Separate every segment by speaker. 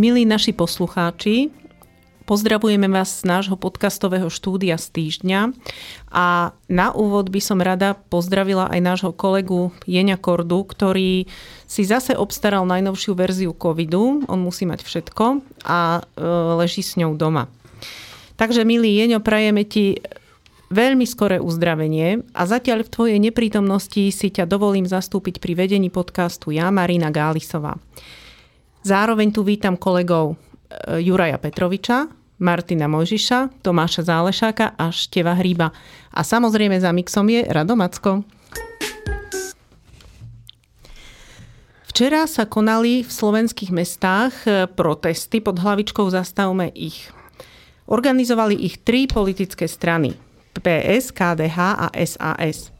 Speaker 1: Milí naši poslucháči, pozdravujeme vás z nášho podcastového štúdia z týždňa a na úvod by som rada pozdravila aj nášho kolegu Jeňa Kordu, ktorý si zase obstaral najnovšiu verziu covidu, on musí mať všetko a e, leží s ňou doma. Takže milý Jeňo, prajeme ti veľmi skoré uzdravenie a zatiaľ v tvojej neprítomnosti si ťa dovolím zastúpiť pri vedení podcastu ja, Marina Gálisová. Zároveň tu vítam kolegov e, Juraja Petroviča, Martina Mojžiša, Tomáša Zálešáka a Števa Hríba. A samozrejme za mixom je Rado Macko. Včera sa konali v slovenských mestách e, protesty pod hlavičkou Zastavme ich. Organizovali ich tri politické strany. PS, KDH a SAS.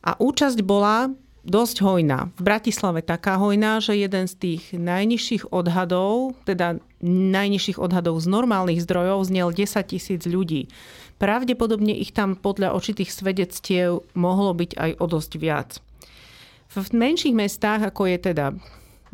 Speaker 1: A účasť bola dosť hojná. V Bratislave taká hojná, že jeden z tých najnižších odhadov, teda najnižších odhadov z normálnych zdrojov znel 10 tisíc ľudí. Pravdepodobne ich tam podľa očitých svedectiev mohlo byť aj o dosť viac. V menších mestách, ako je teda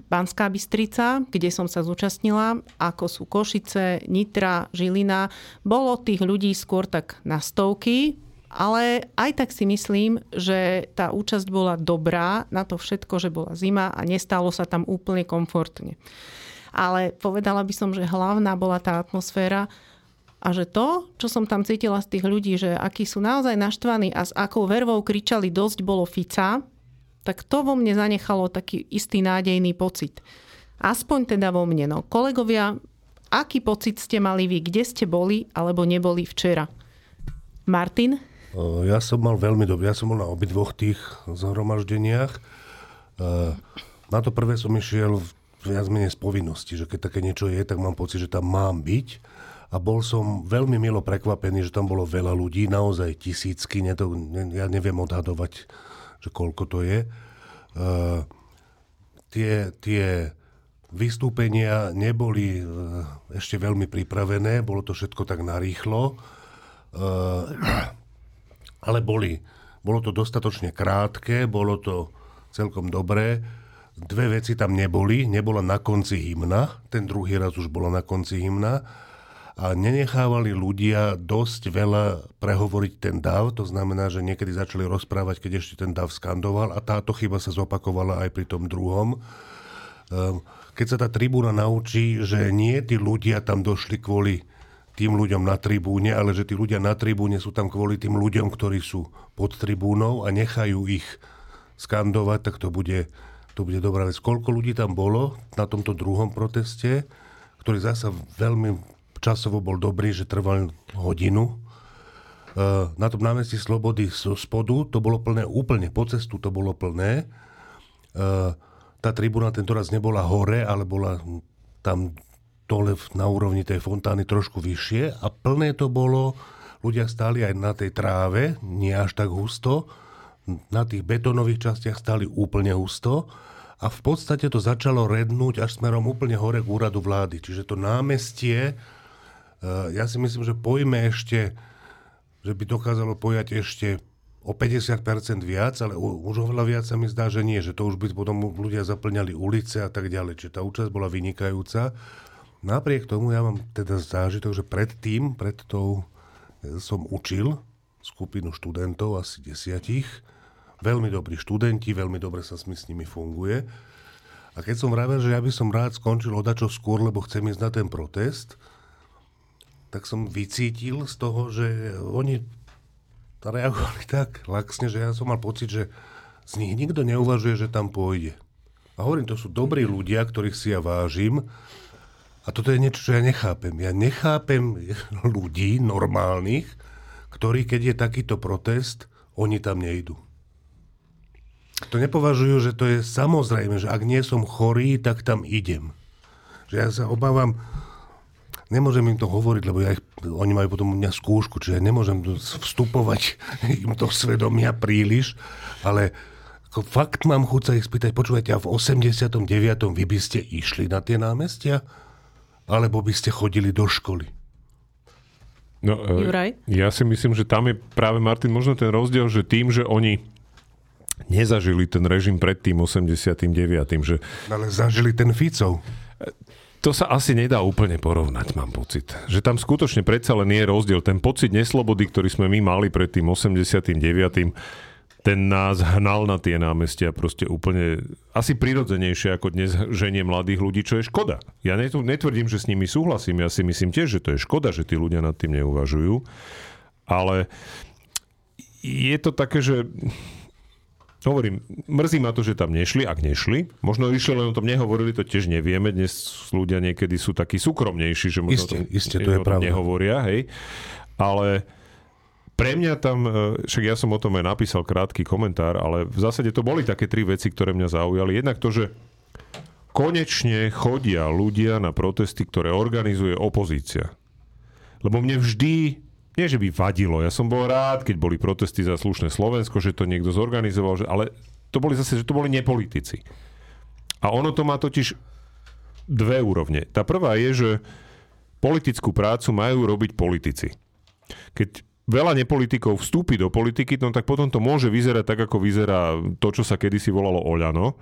Speaker 1: Banská Bystrica, kde som sa zúčastnila, ako sú Košice, Nitra, Žilina, bolo tých ľudí skôr tak na stovky, ale aj tak si myslím, že tá účasť bola dobrá na to všetko, že bola zima a nestalo sa tam úplne komfortne. Ale povedala by som, že hlavná bola tá atmosféra a že to, čo som tam cítila z tých ľudí, že akí sú naozaj naštvaní a s akou vervou kričali dosť bolo Fica, tak to vo mne zanechalo taký istý nádejný pocit. Aspoň teda vo mne. No, kolegovia, aký pocit ste mali vy? Kde ste boli alebo neboli včera? Martin?
Speaker 2: Ja som mal veľmi dobrý, ja som bol na obidvoch tých zhromaždeniach. Na to prvé som išiel viac menej z povinnosti, že keď také niečo je, tak mám pocit, že tam mám byť. A bol som veľmi milo prekvapený, že tam bolo veľa ľudí, naozaj tisícky, ne to, ne, ja neviem odhadovať, že koľko to je. Uh, tie, tie vystúpenia neboli uh, ešte veľmi pripravené, bolo to všetko tak narýchlo. Uh, ale boli. Bolo to dostatočne krátke, bolo to celkom dobré. Dve veci tam neboli. Nebola na konci hymna, ten druhý raz už bola na konci hymna a nenechávali ľudia dosť veľa prehovoriť ten dav, to znamená, že niekedy začali rozprávať, keď ešte ten dav skandoval a táto chyba sa zopakovala aj pri tom druhom. Ehm, keď sa tá tribúna naučí, že nie tí ľudia tam došli kvôli tým ľuďom na tribúne, ale že tí ľudia na tribúne sú tam kvôli tým ľuďom, ktorí sú pod tribúnou a nechajú ich skandovať, tak to bude, to bude dobrá vec. Koľko ľudí tam bolo na tomto druhom proteste, ktorý zasa veľmi časovo bol dobrý, že trval hodinu. E, na tom námestí Slobody spodu to bolo plné úplne, po cestu to bolo plné. E, tá tribúna tento raz nebola hore, ale bola tam dole na úrovni tej fontány trošku vyššie a plné to bolo, ľudia stáli aj na tej tráve, nie až tak husto, na tých betónových častiach stáli úplne husto a v podstate to začalo rednúť až smerom úplne hore k úradu vlády. Čiže to námestie, eh, ja si myslím, že pojme ešte, že by dokázalo pojať ešte o 50% viac, ale už oveľa viac sa mi zdá, že nie, že to už by potom ľudia zaplňali ulice a tak ďalej. Čiže tá účasť bola vynikajúca. Napriek tomu ja mám teda zážitok, že predtým, pred tou e, som učil skupinu študentov, asi desiatich. Veľmi dobrí študenti, veľmi dobre sa s nimi funguje. A keď som vravel, že ja by som rád skončil odačo skôr, lebo chcem ísť na ten protest, tak som vycítil z toho, že oni reagovali tak laxne, že ja som mal pocit, že z nich nikto neuvažuje, že tam pôjde. A hovorím, to sú dobrí ľudia, ktorých si ja vážim, a toto je niečo, čo ja nechápem. Ja nechápem ľudí normálnych, ktorí, keď je takýto protest, oni tam nejdú. To nepovažujú, že to je samozrejme, že ak nie som chorý, tak tam idem. Že ja sa obávam, nemôžem im to hovoriť, lebo ja ich, oni majú potom u mňa skúšku, čiže ja nemôžem vstupovať im do svedomia príliš, ale fakt mám chuť sa ich spýtať, počúvajte, a v 89. vy by ste išli na tie námestia? Alebo by ste chodili do školy?
Speaker 1: No, e, Juraj?
Speaker 3: Ja si myslím, že tam je práve, Martin, možno ten rozdiel, že tým, že oni nezažili ten režim pred tým 89. Že...
Speaker 2: Ale zažili ten Ficov.
Speaker 3: to sa asi nedá úplne porovnať, mám pocit. Že tam skutočne predsa len je rozdiel. Ten pocit neslobody, ktorý sme my mali pred tým 89 ten nás hnal na tie námestia proste úplne asi prirodzenejšie ako dnes ženie mladých ľudí, čo je škoda. Ja netvrdím, že s nimi súhlasím, ja si myslím tiež, že to je škoda, že tí ľudia nad tým neuvažujú, ale je to také, že Hovorím, mrzí ma to, že tam nešli, ak nešli. Možno išli, len o tom nehovorili, to tiež nevieme. Dnes ľudia niekedy sú takí súkromnejší, že možno
Speaker 2: Isté,
Speaker 3: o tom,
Speaker 2: isté, to je pravda.
Speaker 3: nehovoria. Hej. Ale pre mňa tam, e, však ja som o tom aj napísal krátky komentár, ale v zásade to boli také tri veci, ktoré mňa zaujali. Jednak to, že konečne chodia ľudia na protesty, ktoré organizuje opozícia. Lebo mne vždy nie, že by vadilo. Ja som bol rád, keď boli protesty za slušné Slovensko, že to niekto zorganizoval, že, ale to boli zase, že to boli nepolitici. A ono to má totiž dve úrovne. Tá prvá je, že politickú prácu majú robiť politici. Keď veľa nepolitikov vstúpi do politiky, no tak potom to môže vyzerať tak, ako vyzerá to, čo sa kedysi volalo Oľano.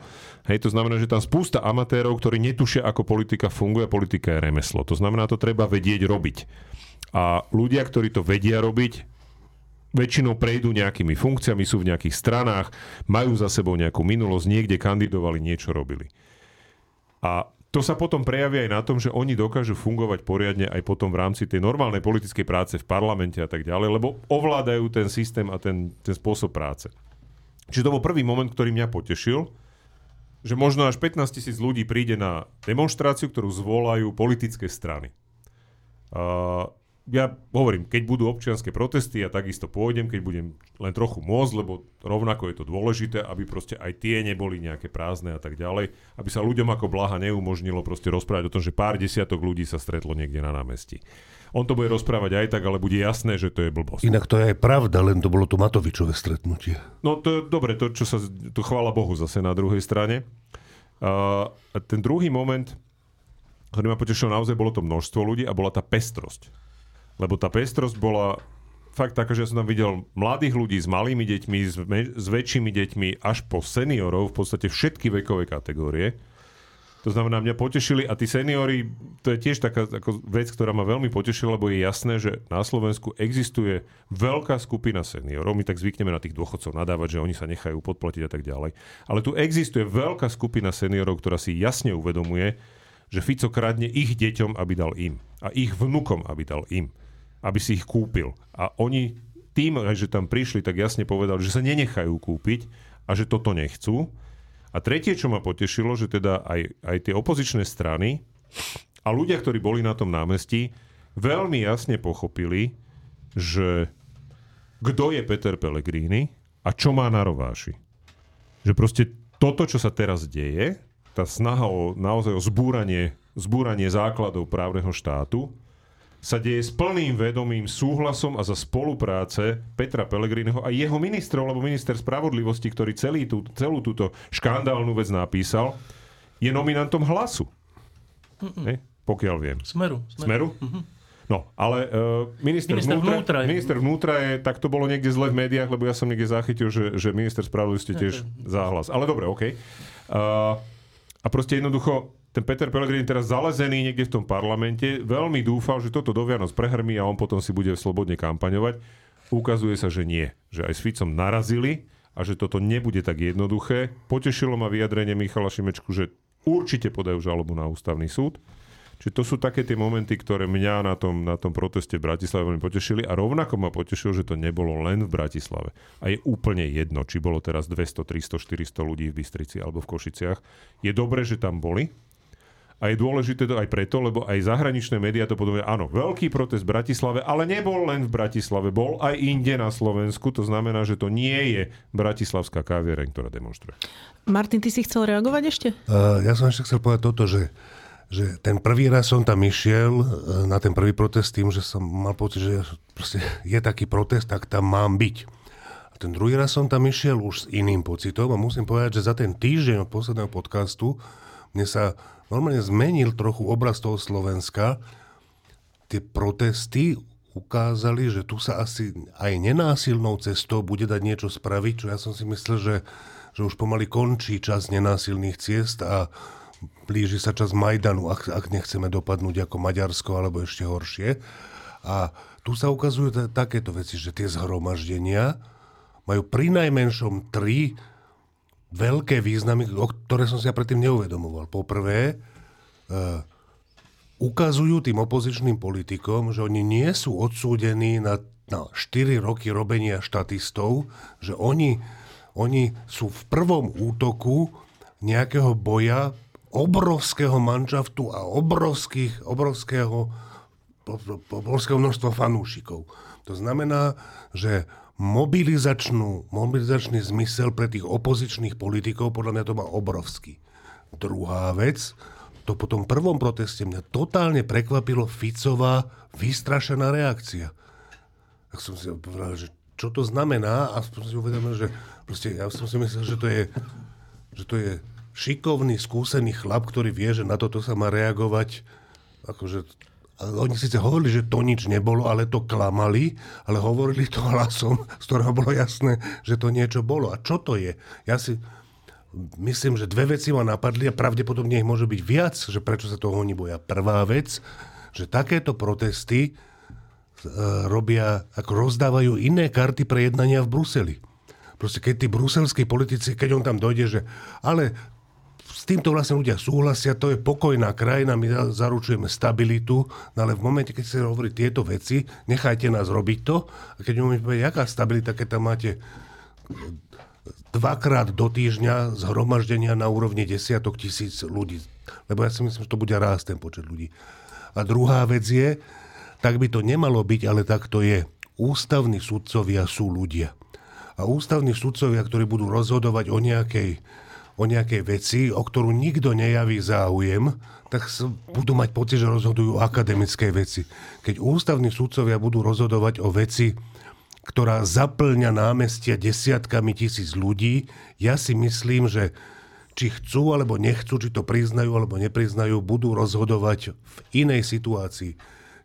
Speaker 3: Hej, to znamená, že tam spústa amatérov, ktorí netušia, ako politika funguje, politika je remeslo. To znamená, to treba vedieť robiť. A ľudia, ktorí to vedia robiť, väčšinou prejdú nejakými funkciami, sú v nejakých stranách, majú za sebou nejakú minulosť, niekde kandidovali, niečo robili. A to sa potom prejaví aj na tom, že oni dokážu fungovať poriadne aj potom v rámci tej normálnej politickej práce v parlamente a tak ďalej, lebo ovládajú ten systém a ten, ten spôsob práce. Čiže to bol prvý moment, ktorý mňa potešil, že možno až 15 tisíc ľudí príde na demonstráciu, ktorú zvolajú politické strany. Uh, ja hovorím, keď budú občianské protesty, ja takisto pôjdem, keď budem len trochu môcť, lebo rovnako je to dôležité, aby proste aj tie neboli nejaké prázdne a tak ďalej, aby sa ľuďom ako blaha neumožnilo proste rozprávať o tom, že pár desiatok ľudí sa stretlo niekde na námestí. On to bude rozprávať aj tak, ale bude jasné, že to je blbosť.
Speaker 2: Inak to je aj pravda, len to bolo to Matovičové stretnutie.
Speaker 3: No to je dobre, to, čo sa, to chvála Bohu zase na druhej strane. Uh, ten druhý moment, ktorý ma potešil naozaj, bolo to množstvo ľudí a bola tá pestrosť lebo tá pestrosť bola fakt taká, že som tam videl mladých ľudí s malými deťmi, s, me- s väčšími deťmi, až po seniorov, v podstate všetky vekové kategórie. To znamená, mňa potešili a tí seniory, to je tiež taká ako vec, ktorá ma veľmi potešila, lebo je jasné, že na Slovensku existuje veľká skupina seniorov. My tak zvykneme na tých dôchodcov nadávať, že oni sa nechajú podplatiť a tak ďalej. Ale tu existuje veľká skupina seniorov, ktorá si jasne uvedomuje, že Fico kradne ich deťom, aby dal im. A ich vnukom, aby dal im aby si ich kúpil. A oni tým, že tam prišli, tak jasne povedali, že sa nenechajú kúpiť a že toto nechcú. A tretie, čo ma potešilo, že teda aj, aj tie opozičné strany a ľudia, ktorí boli na tom námestí, veľmi jasne pochopili, že kto je Peter Pellegrini a čo má na rováši. Že proste toto, čo sa teraz deje, tá snaha o naozaj o zbúranie, zbúranie základov právneho štátu, sa deje s plným vedomým súhlasom a za spolupráce Petra Pellegriniho a jeho ministrov, lebo minister spravodlivosti, ktorý celý tú, celú túto škandálnu vec napísal, je nominantom hlasu. Ne? Pokiaľ viem.
Speaker 4: Smeru.
Speaker 3: Smeru? Smeru? Mm-hmm. No, ale uh, minister, minister, vnútra, vnútra, je... minister vnútra je, tak to bolo niekde zle v médiách, lebo ja som niekde zachytil, že, že minister spravodlivosti tiež záhlas. Ale dobre, OK. Uh, a proste jednoducho ten Peter Pellegrini teraz zalezený niekde v tom parlamente, veľmi dúfal, že toto do Vianoc prehrmí a on potom si bude slobodne kampaňovať. Ukazuje sa, že nie. Že aj s Ficom narazili a že toto nebude tak jednoduché. Potešilo ma vyjadrenie Michala Šimečku, že určite podajú žalobu na ústavný súd. Čiže to sú také tie momenty, ktoré mňa na tom, na tom proteste v Bratislave veľmi potešili a rovnako ma potešilo, že to nebolo len v Bratislave. A je úplne jedno, či bolo teraz 200, 300, 400 ľudí v Bystrici alebo v Košiciach. Je dobré, že tam boli, a je dôležité to aj preto, lebo aj zahraničné médiá to podobne, áno, veľký protest v Bratislave, ale nebol len v Bratislave, bol aj inde na Slovensku, to znamená, že to nie je bratislavská kaviareň, ktorá demonstruje.
Speaker 1: Martin, ty si chcel reagovať ešte?
Speaker 2: Uh, ja som ešte chcel povedať toto, že že ten prvý raz som tam išiel na ten prvý protest tým, že som mal pocit, že je taký protest, tak tam mám byť. A ten druhý raz som tam išiel už s iným pocitom a musím povedať, že za ten týždeň od posledného podcastu mne sa normálne zmenil trochu obraz toho Slovenska. Tie protesty ukázali, že tu sa asi aj nenásilnou cestou bude dať niečo spraviť, čo ja som si myslel, že, že už pomaly končí čas nenásilných ciest a blíži sa čas Majdanu, ak, ak nechceme dopadnúť ako Maďarsko, alebo ešte horšie. A tu sa ukazujú t- takéto veci, že tie zhromaždenia majú pri najmenšom tri veľké významy, o ktoré som si ja predtým neuvedomoval. Poprvé, uh, ukazujú tým opozičným politikom, že oni nie sú odsúdení na, na 4 roky robenia štatistov, že oni, oni sú v prvom útoku nejakého boja obrovského manžaftu a obrovských, obrovského, obrovského množstva fanúšikov. To znamená, že mobilizačnú, mobilizačný zmysel pre tých opozičných politikov podľa mňa to má obrovský. Druhá vec, to po tom prvom proteste mňa totálne prekvapilo Ficová vystrašená reakcia. Tak som si povedal, že čo to znamená a som si uvedomil, že proste, ja som si myslel, že to je, že to je šikovný, skúsený chlap, ktorý vie, že na toto sa má reagovať akože oni síce hovorili, že to nič nebolo, ale to klamali, ale hovorili to hlasom, z ktorého bolo jasné, že to niečo bolo. A čo to je? Ja si myslím, že dve veci ma napadli a pravdepodobne ich môže byť viac, že prečo sa toho oni boja. Prvá vec, že takéto protesty e, robia, ako rozdávajú iné karty pre jednania v Bruseli. Proste keď tí bruselskí politici, keď on tam dojde, že ale týmto vlastne ľudia súhlasia, to je pokojná krajina, my zaručujeme stabilitu, no ale v momente, keď sa hovorí tieto veci, nechajte nás robiť to. A keď mi povie, jaká stabilita, keď tam máte dvakrát do týždňa zhromaždenia na úrovni desiatok tisíc ľudí. Lebo ja si myslím, že to bude rásť ten počet ľudí. A druhá vec je, tak by to nemalo byť, ale tak to je. Ústavní sudcovia sú ľudia. A ústavní sudcovia, ktorí budú rozhodovať o nejakej o nejakej veci, o ktorú nikto nejaví záujem, tak budú mať pocit, že rozhodujú o akademickej veci. Keď ústavní súdcovia budú rozhodovať o veci, ktorá zaplňa námestia desiatkami tisíc ľudí, ja si myslím, že či chcú alebo nechcú, či to priznajú alebo nepriznajú, budú rozhodovať v inej situácii.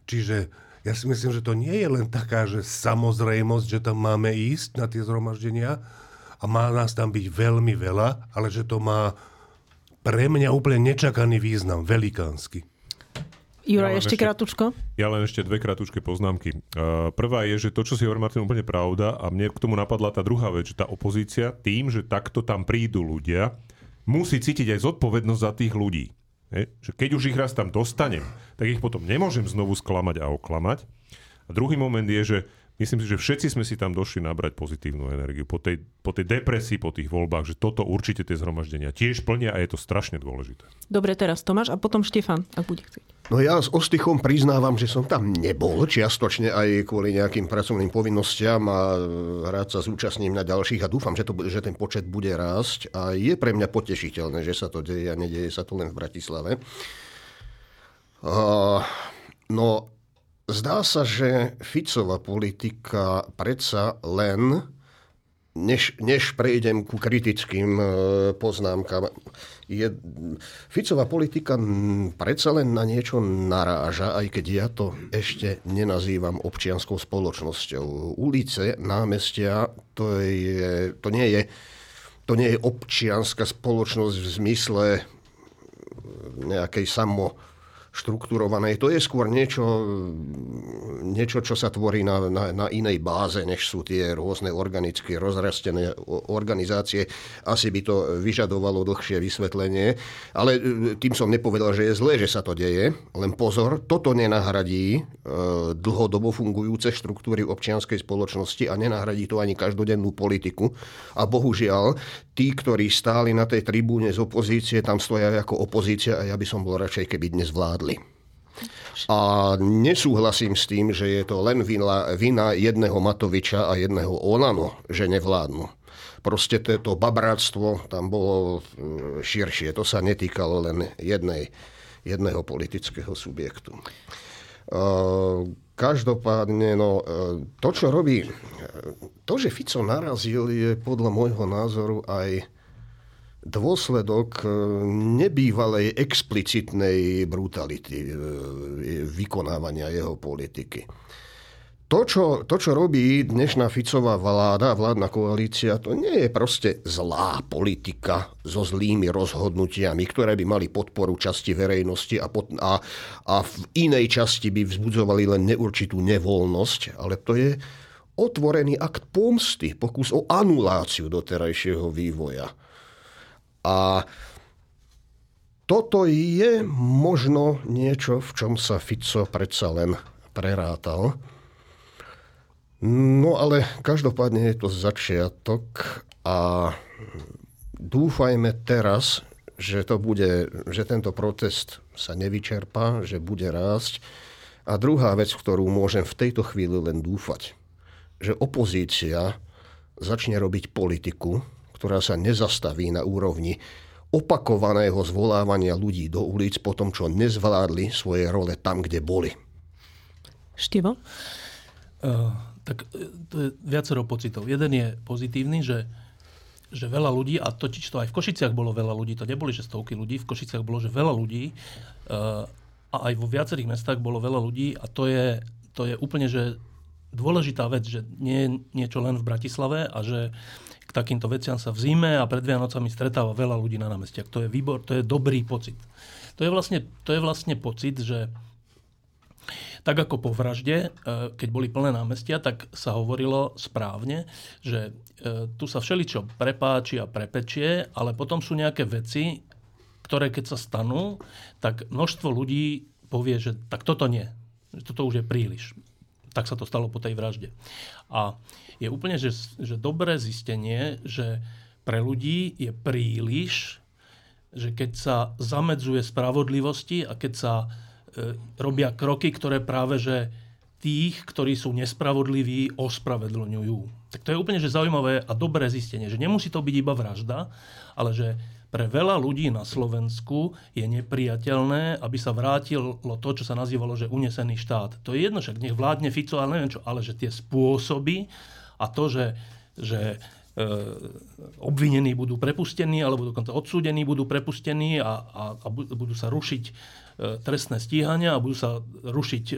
Speaker 2: Čiže ja si myslím, že to nie je len taká, že samozrejmosť, že tam máme ísť na tie zhromaždenia, a má nás tam byť veľmi veľa, ale že to má pre mňa úplne nečakaný význam, velikánsky.
Speaker 1: Jura, ja ešte, ešte kratučko?
Speaker 3: Ja len ešte dve kratučké poznámky. Uh, prvá je, že to, čo si hovorí Martin, úplne pravda a mne k tomu napadla tá druhá vec, že tá opozícia tým, že takto tam prídu ľudia, musí cítiť aj zodpovednosť za tých ľudí. Je? Že keď už ich raz tam dostanem, tak ich potom nemôžem znovu sklamať a oklamať. A druhý moment je, že myslím si, že všetci sme si tam došli nabrať pozitívnu energiu. Po tej, po tej depresii, po tých voľbách, že toto určite tie zhromaždenia tiež plnia a je to strašne dôležité.
Speaker 1: Dobre, teraz Tomáš a potom Štefan, ak bude chcieť.
Speaker 4: No ja s ostychom priznávam, že som tam nebol, čiastočne aj kvôli nejakým pracovným povinnostiam a rád sa zúčastním na ďalších a dúfam, že, to, že ten počet bude rásť a je pre mňa potešiteľné, že sa to deje a nedieje sa to len v Bratislave. Uh, no Zdá sa, že Ficová politika predsa len, než, než prejdem ku kritickým e, poznámkam, je, Ficová politika predsa len na niečo naráža, aj keď ja to ešte nenazývam občianskou spoločnosťou. Ulice, námestia, to, je, to, nie, je, to nie je občianská spoločnosť v zmysle nejakej samo štrukturované. To je skôr niečo, niečo čo sa tvorí na, na, na inej báze, než sú tie rôzne organické, rozrastené organizácie. Asi by to vyžadovalo dlhšie vysvetlenie. Ale e, tým som nepovedal, že je zlé, že sa to deje. Len pozor, toto nenahradí e, dlhodobo fungujúce štruktúry občianskej spoločnosti a nenahradí to ani každodennú politiku. A bohužiaľ, tí, ktorí stáli na tej tribúne z opozície, tam stoja ako opozícia a ja by som bol radšej, keby dnes vládli zvládli. A nesúhlasím s tým, že je to len vina, vina jedného Matoviča a jedného Olano, že nevládnu. Proste to babráctvo tam bolo mm, širšie. To sa netýkalo len jednej, jedného politického subjektu. Každopádne, no, to, čo robí, to, že Fico narazil, je podľa môjho názoru aj dôsledok e, nebývalej explicitnej brutality e, vykonávania jeho politiky. to, čo, to, čo robí dnešná Ficová vláda, vládna koalícia, to nie je proste zlá politika so zlými rozhodnutiami, ktoré by mali podporu časti verejnosti a, pod, a, a v inej časti by vzbudzovali len neurčitú nevoľnosť, ale to je otvorený akt pomsty, pokus o anuláciu doterajšieho vývoja. A toto je možno niečo, v čom sa Fico predsa len prerátal. No ale každopádne je to začiatok a dúfajme teraz, že, to bude, že tento protest sa nevyčerpá, že bude rásť. A druhá vec, ktorú môžem v tejto chvíli len dúfať, že opozícia začne robiť politiku, ktorá sa nezastaví na úrovni opakovaného zvolávania ľudí do ulic po tom, čo nezvládli svoje role tam, kde boli.
Speaker 1: Štivo?
Speaker 5: Uh tak e, to je viacero pocitov. Jeden je pozitívny, že, že veľa ľudí, a totiž to aj v Košiciach bolo veľa ľudí, to neboli, že stovky ľudí, v Košiciach bolo, že veľa ľudí uh, a aj vo viacerých mestách bolo veľa ľudí a to je, to je úplne, že dôležitá vec, že nie je niečo len v Bratislave a že k takýmto veciam sa v zime a pred Vianocami stretáva veľa ľudí na námestiach. To je výbor, to je dobrý pocit. To je vlastne, to je vlastne pocit, že tak ako po vražde, e, keď boli plné námestia, tak sa hovorilo správne, že e, tu sa všeličo prepáči a prepečie, ale potom sú nejaké veci, ktoré keď sa stanú, tak množstvo ľudí povie, že tak toto nie. Toto už je príliš. Tak sa to stalo po tej vražde. A je úplne že, že dobré zistenie, že pre ľudí je príliš, že keď sa zamedzuje spravodlivosti a keď sa E, robia kroky, ktoré práve že tých, ktorí sú nespravodliví, ospravedlňujú. Tak to je úplne že zaujímavé a dobré zistenie, že nemusí to byť iba vražda, ale že pre veľa ľudí na Slovensku je nepriateľné, aby sa vrátilo to, čo sa nazývalo, že unesený štát. To je jedno, však nech vládne Fico, ale neviem čo, ale že tie spôsoby a to, že, že e, obvinení budú prepustení alebo dokonca odsúdení budú prepustení a, a, a budú sa rušiť E, trestné stíhania a budú sa rušiť e,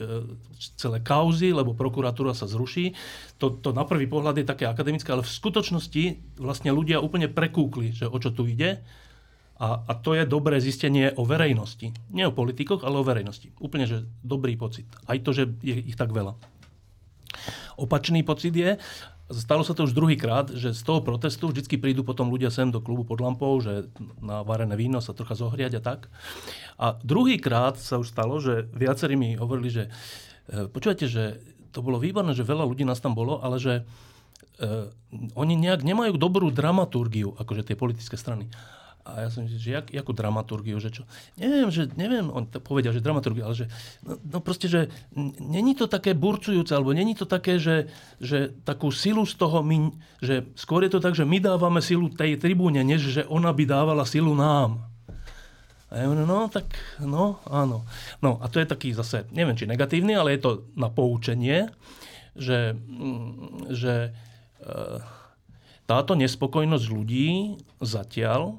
Speaker 5: celé kauzy, lebo prokuratúra sa zruší. To, to na prvý pohľad je také akademické, ale v skutočnosti vlastne ľudia úplne prekúkli, že o čo tu ide. A, a to je dobré zistenie o verejnosti. Nie o politikoch, ale o verejnosti. Úplne, že dobrý pocit. Aj to, že je ich tak veľa. Opačný pocit je, Stalo sa to už druhýkrát, že z toho protestu vždy prídu potom ľudia sem do klubu pod lampou, že na varené víno sa trocha zohriať a tak. A druhýkrát sa už stalo, že viacerí mi hovorili, že e, počujete, že to bolo výborné, že veľa ľudí nás tam bolo, ale že uh, oni nejak nemajú dobrú dramaturgiu, akože tie politické strany. A ja som myslel, že jak, jakú dramaturgiu, že čo? Neviem, že, neviem, on povedal, že dramaturgiu, ale že, no, no proste, že není to také burcujúce, alebo není to také, že, že takú silu z toho my, že skôr je to tak, že my dávame silu tej tribúne, než že ona by dávala silu nám. A ja no tak, no áno. No a to je taký zase, neviem či negatívny, ale je to na poučenie, že, mm, že e, táto nespokojnosť ľudí zatiaľ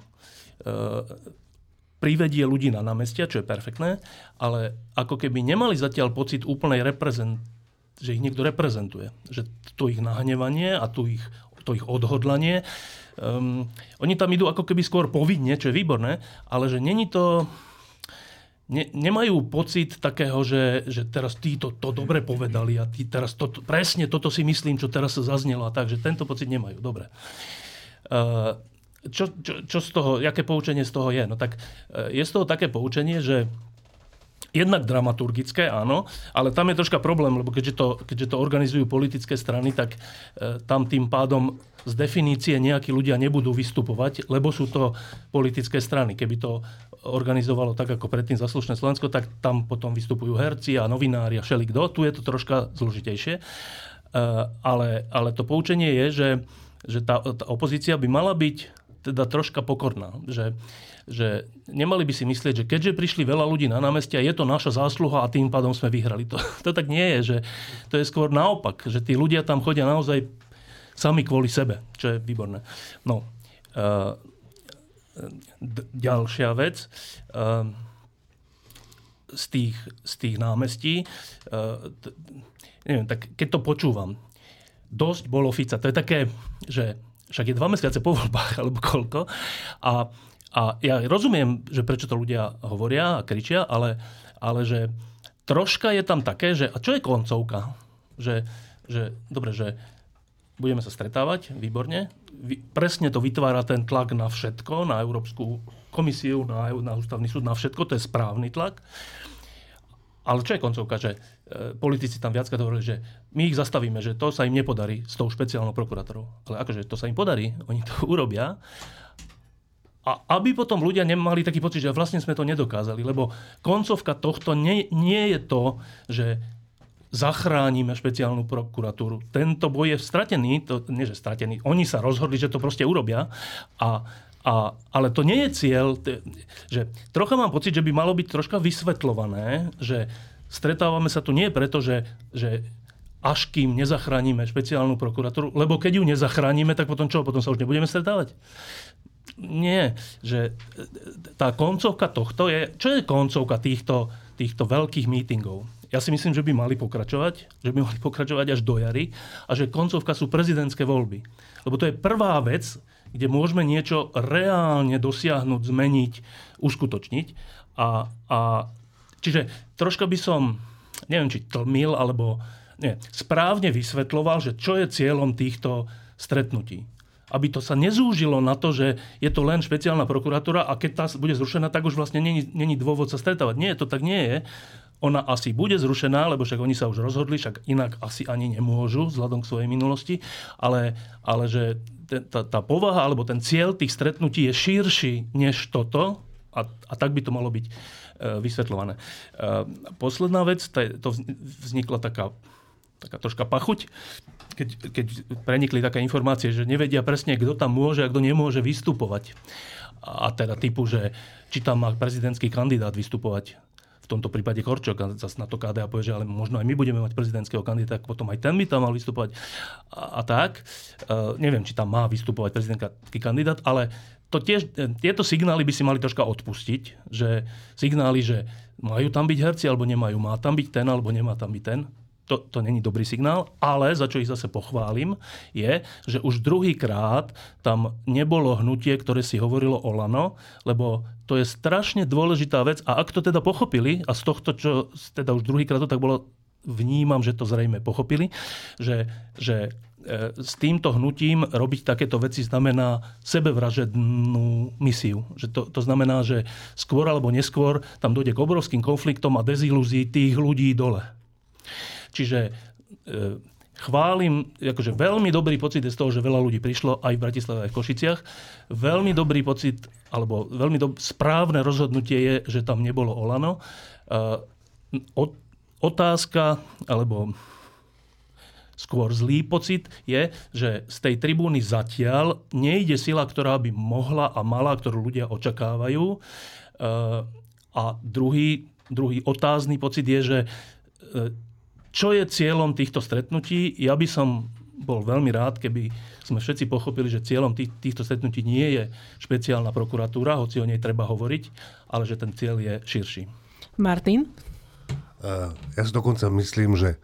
Speaker 5: privedie ľudí na námestia, čo je perfektné, ale ako keby nemali zatiaľ pocit úplnej reprezent, že ich niekto reprezentuje. Že to ich nahnevanie a to ich, to ich odhodlanie. Um, oni tam idú ako keby skôr povinne, čo je výborné, ale že není to... Ne, nemajú pocit takého, že, že teraz títo to dobre povedali a tí teraz to, presne toto si myslím, čo teraz sa zaznelo a tak, že tento pocit nemajú. Dobre. Uh, čo, čo, čo z toho, aké poučenie z toho je? No tak e, je z toho také poučenie, že jednak dramaturgické, áno, ale tam je troška problém, lebo keďže to, keďže to organizujú politické strany, tak e, tam tým pádom z definície nejakí ľudia nebudú vystupovať, lebo sú to politické strany. Keby to organizovalo tak, ako predtým Zaslušné Slovensko, tak tam potom vystupujú herci a novinári a všelikto. Tu je to troška zložitejšie. E, ale, ale to poučenie je, že, že tá, tá opozícia by mala byť teda troška pokorná. Že, že nemali by si myslieť, že keďže prišli veľa ľudí na námestia, je to naša zásluha a tým pádom sme vyhrali. To, to tak nie je, že to je skôr naopak, že tí ľudia tam chodia naozaj sami kvôli sebe, čo je výborné. No, uh, ďalšia vec. Uh, z tých, z tých námestí. Uh, t- neviem, tak keď to počúvam, dosť bolo Fica. To je také, že však je dva mesiace po voľbách, alebo koľko. A, a ja rozumiem, že prečo to ľudia hovoria a kričia, ale, ale že troška je tam také, že a čo je koncovka? Že, že dobre, že budeme sa stretávať, výborne. Presne to vytvára ten tlak na všetko, na Európsku komisiu, na, na ústavný súd, na všetko, to je správny tlak. Ale čo je koncovka, že politici tam viackrát hovorili, že my ich zastavíme, že to sa im nepodarí s tou špeciálnou prokurátorou. Ale akože to sa im podarí, oni to urobia. A aby potom ľudia nemali taký pocit, že vlastne sme to nedokázali, lebo koncovka tohto nie, nie je to, že zachránime špeciálnu prokuratúru. Tento boj je stratený, to, nie že stratený, oni sa rozhodli, že to proste urobia a a, ale to nie je cieľ, že trocha mám pocit, že by malo byť troška vysvetľované, že stretávame sa tu nie preto, že, že až kým nezachránime špeciálnu prokuratúru, lebo keď ju nezachránime, tak potom čo? Potom sa už nebudeme stretávať? Nie, že tá koncovka tohto je, čo je koncovka týchto, týchto veľkých mítingov? Ja si myslím, že by mali pokračovať, že by mali pokračovať až do jary a že koncovka sú prezidentské voľby. Lebo to je prvá vec, kde môžeme niečo reálne dosiahnuť, zmeniť, uskutočniť. A, a, čiže troška by som, neviem, či tlmil, alebo nie, správne vysvetloval, že čo je cieľom týchto stretnutí. Aby to sa nezúžilo na to, že je to len špeciálna prokuratúra a keď tá bude zrušená, tak už vlastne není dôvod sa stretávať. Nie, to tak nie je. Ona asi bude zrušená, lebo však oni sa už rozhodli, však inak asi ani nemôžu vzhľadom k svojej minulosti, ale, ale že tá, tá povaha alebo ten cieľ tých stretnutí je širší než toto a, a tak by to malo byť vysvetľované. E, posledná vec, to vznikla taká, taká troška pachuť, keď, keď prenikli také informácie, že nevedia presne, kto tam môže a kto nemôže vystupovať. A teda typu, že či tam má prezidentský kandidát vystupovať v tomto prípade Korčok a zase na to KDA povie, že ale možno aj my budeme mať prezidentského kandidáta, potom aj ten by tam mal vystupovať a, a tak. Uh, neviem, či tam má vystupovať prezidentský kandidát, ale to tiež, tieto signály by si mali troška odpustiť, že signály, že majú tam byť herci alebo nemajú, má tam byť ten alebo nemá tam byť ten, to, to není dobrý signál, ale za čo ich zase pochválim, je, že už druhýkrát tam nebolo hnutie, ktoré si hovorilo o Lano, lebo to je strašne dôležitá vec. A ak to teda pochopili, a z tohto, čo teda už druhýkrát to tak bolo, vnímam, že to zrejme pochopili, že, že e, s týmto hnutím robiť takéto veci znamená sebevražednú misiu. Že to, to znamená, že skôr alebo neskôr tam dojde k obrovským konfliktom a dezilúzii tých ľudí dole. Čiže e, chválim, akože veľmi dobrý pocit je z toho, že veľa ľudí prišlo aj v Bratislave, aj v Košiciach. Veľmi dobrý pocit, alebo veľmi do, správne rozhodnutie je, že tam nebolo Olano. E, otázka, alebo skôr zlý pocit je, že z tej tribúny zatiaľ nejde sila, ktorá by mohla a mala, ktorú ľudia očakávajú. E, a druhý, druhý otázny pocit je, že čo je cieľom týchto stretnutí? Ja by som bol veľmi rád, keby sme všetci pochopili, že cieľom tých, týchto stretnutí nie je špeciálna prokuratúra, hoci o nej treba hovoriť, ale že ten cieľ je širší.
Speaker 1: Martin?
Speaker 2: Ja si dokonca myslím, že,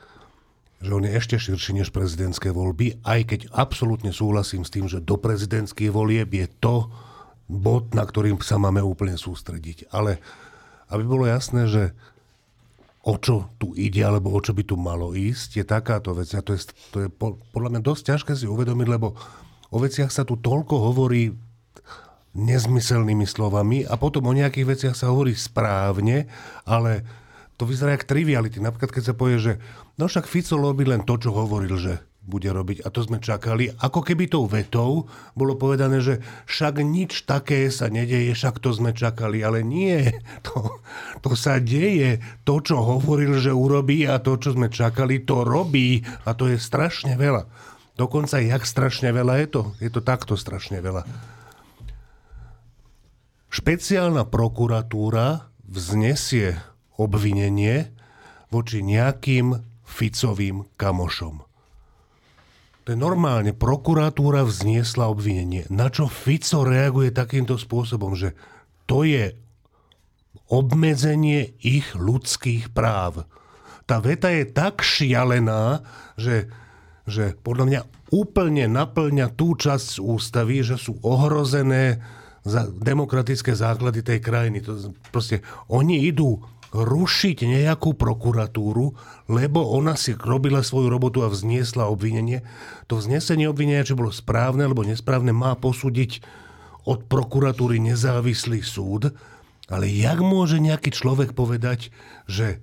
Speaker 2: že on je ešte širší než prezidentské voľby, aj keď absolútne súhlasím s tým, že do prezidentských volieb je to bod, na ktorým sa máme úplne sústrediť. Ale aby bolo jasné, že o čo tu ide, alebo o čo by tu malo ísť, je takáto vec. A to je, to je podľa mňa dosť ťažké si uvedomiť, lebo o veciach sa tu toľko hovorí nezmyselnými slovami a potom o nejakých veciach sa hovorí správne, ale to vyzerá jak triviality. Napríklad, keď sa povie, že no však Fico robí len to, čo hovoril, že bude robiť. A to sme čakali. Ako keby tou vetou bolo povedané, že však nič také sa nedeje, však to sme čakali. Ale nie, to, to sa deje. To, čo hovoril, že urobí a to, čo sme čakali, to robí. A to je strašne veľa. Dokonca, jak strašne veľa je to? Je to takto strašne veľa. Špeciálna prokuratúra vznesie obvinenie voči nejakým Ficovým kamošom normálne, prokuratúra vzniesla obvinenie. Na čo Fico reaguje takýmto spôsobom, že to je obmedzenie ich ľudských práv. tá veta je tak šialená, že, že podľa mňa úplne naplňa tú časť ústavy, že sú ohrozené za demokratické základy tej krajiny. To, proste, oni idú rušiť nejakú prokuratúru, lebo ona si robila svoju robotu a vzniesla obvinenie. To vznesenie obvinenia, či bolo správne alebo nesprávne, má posúdiť od prokuratúry nezávislý súd. Ale jak môže nejaký človek povedať, že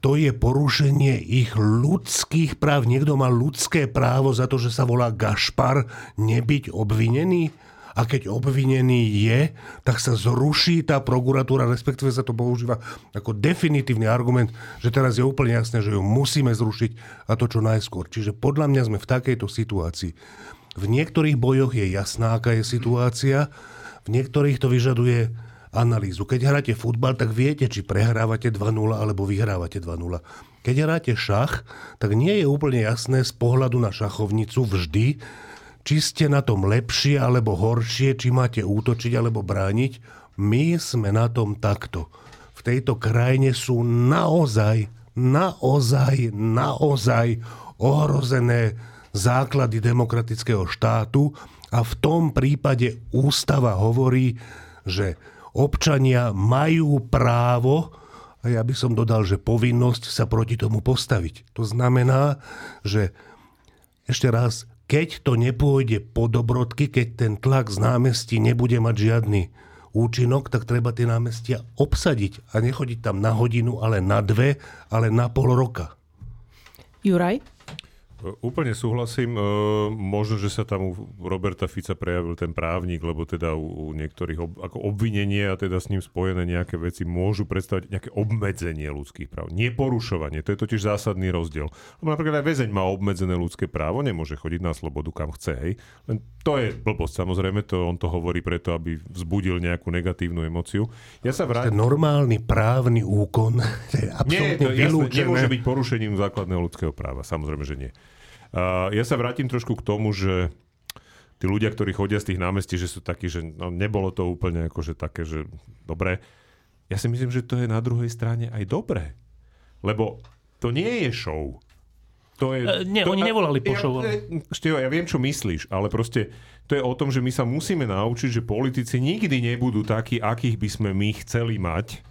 Speaker 2: to je porušenie ich ľudských práv. Niekto má ľudské právo za to, že sa volá Gašpar, nebyť obvinený? A keď obvinený je, tak sa zruší tá prokuratúra, respektíve sa to používa ako definitívny argument, že teraz je úplne jasné, že ju musíme zrušiť a to čo najskôr. Čiže podľa mňa sme v takejto situácii. V niektorých bojoch je jasná, aká je situácia, v niektorých to vyžaduje analýzu. Keď hráte futbal, tak viete, či prehrávate 2-0 alebo vyhrávate 2-0. Keď hráte šach, tak nie je úplne jasné z pohľadu na šachovnicu vždy, či ste na tom lepšie alebo horšie, či máte útočiť alebo brániť, my sme na tom takto. V tejto krajine sú naozaj, naozaj, naozaj ohrozené základy demokratického štátu a v tom prípade ústava hovorí, že občania majú právo a ja by som dodal, že povinnosť sa proti tomu postaviť. To znamená, že ešte raz, keď to nepôjde po dobrodky, keď ten tlak z námestí nebude mať žiadny účinok, tak treba tie námestia obsadiť a nechodiť tam na hodinu, ale na dve, ale na pol roka.
Speaker 1: Juraj?
Speaker 3: Úplne súhlasím. E, možno, že sa tam u Roberta Fica prejavil ten právnik, lebo teda u, niektorých ob, ako obvinenie a teda s ním spojené nejaké veci môžu predstavať nejaké obmedzenie ľudských práv. Neporušovanie, to je totiž zásadný rozdiel. Lebo napríklad aj väzeň má obmedzené ľudské právo, nemôže chodiť na slobodu kam chce. Hej. Len to je blbosť, samozrejme, to, on to hovorí preto, aby vzbudil nejakú negatívnu emociu. Ja sa vrátim...
Speaker 2: Normálny právny úkon, to je absolútne Nie, to jasné,
Speaker 3: nemôže byť porušením základného ľudského práva, samozrejme, že nie. Ja sa vrátim trošku k tomu, že tí ľudia, ktorí chodia z tých námestí, že sú takí, že no, nebolo to úplne akože také, že dobre. Ja si myslím, že to je na druhej strane aj dobré. Lebo to nie je show.
Speaker 5: To je, e, nie, to, oni nevolali po show. Ja,
Speaker 3: Števo, ja viem, čo myslíš, ale proste to je o tom, že my sa musíme naučiť, že politici nikdy nebudú takí, akých by sme my chceli mať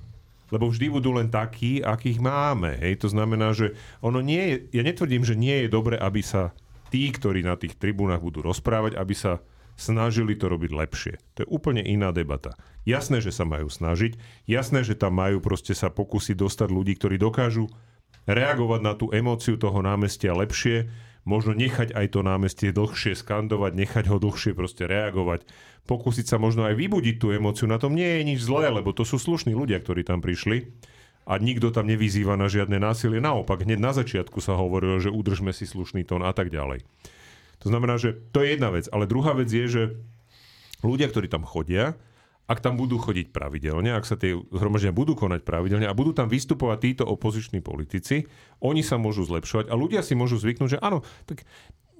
Speaker 3: lebo vždy budú len takí, akých máme. Hej? To znamená, že ono nie je, ja netvrdím, že nie je dobre, aby sa tí, ktorí na tých tribúnach budú rozprávať, aby sa snažili to robiť lepšie. To je úplne iná debata. Jasné, že sa majú snažiť, jasné, že tam majú proste sa pokúsiť dostať ľudí, ktorí dokážu reagovať na tú emóciu toho námestia lepšie, možno nechať aj to námestie dlhšie skandovať, nechať ho dlhšie proste reagovať, pokúsiť sa možno aj vybudiť tú emóciu. Na tom nie je nič zlé, lebo to sú slušní ľudia, ktorí tam prišli a nikto tam nevyzýva na žiadne násilie. Naopak, hneď na začiatku sa hovorilo, že udržme si slušný tón a tak ďalej. To znamená, že to je jedna vec. Ale druhá vec je, že ľudia, ktorí tam chodia, ak tam budú chodiť pravidelne, ak sa tie zhromaždenia budú konať pravidelne a budú tam vystupovať títo opoziční politici, oni sa môžu zlepšovať a ľudia si môžu zvyknúť, že áno, tak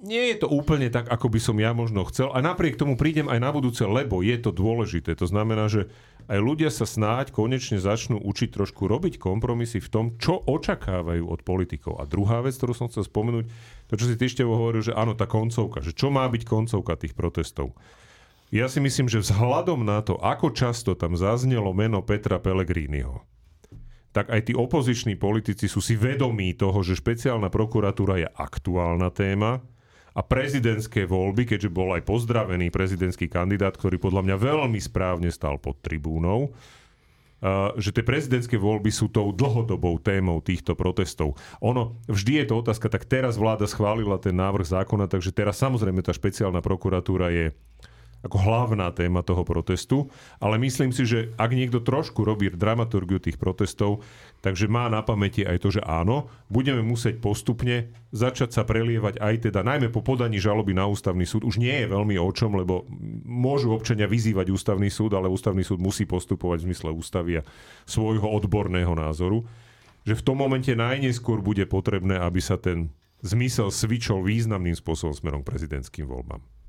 Speaker 3: nie je to úplne tak, ako by som ja možno chcel a napriek tomu prídem aj na budúce, lebo je to dôležité. To znamená, že aj ľudia sa snáď konečne začnú učiť trošku robiť kompromisy v tom, čo očakávajú od politikov. A druhá vec, ktorú som chcel spomenúť, to, čo si Tyštevo hovoril, že áno, tá koncovka, že čo má byť koncovka tých protestov. Ja si myslím, že vzhľadom na to, ako často tam zaznelo meno Petra Pellegriniho, tak aj tí opoziční politici sú si vedomí toho, že špeciálna prokuratúra je aktuálna téma a prezidentské voľby, keďže bol aj pozdravený prezidentský kandidát, ktorý podľa mňa veľmi správne stal pod tribúnou, že tie prezidentské voľby sú tou dlhodobou témou týchto protestov. Ono, vždy je to otázka, tak teraz vláda schválila ten návrh zákona, takže teraz samozrejme tá špeciálna prokuratúra je ako hlavná téma toho protestu, ale myslím si, že ak niekto trošku robí dramaturgiu tých protestov, takže má na pamäti aj to, že áno, budeme musieť postupne začať sa prelievať aj teda, najmä po podaní žaloby na ústavný súd, už nie je veľmi o čom, lebo môžu občania vyzývať ústavný súd, ale ústavný súd musí postupovať v zmysle ústavy a svojho odborného názoru, že v tom momente najneskôr bude potrebné, aby sa ten zmysel svičol významným spôsobom smerom prezidentským voľbám.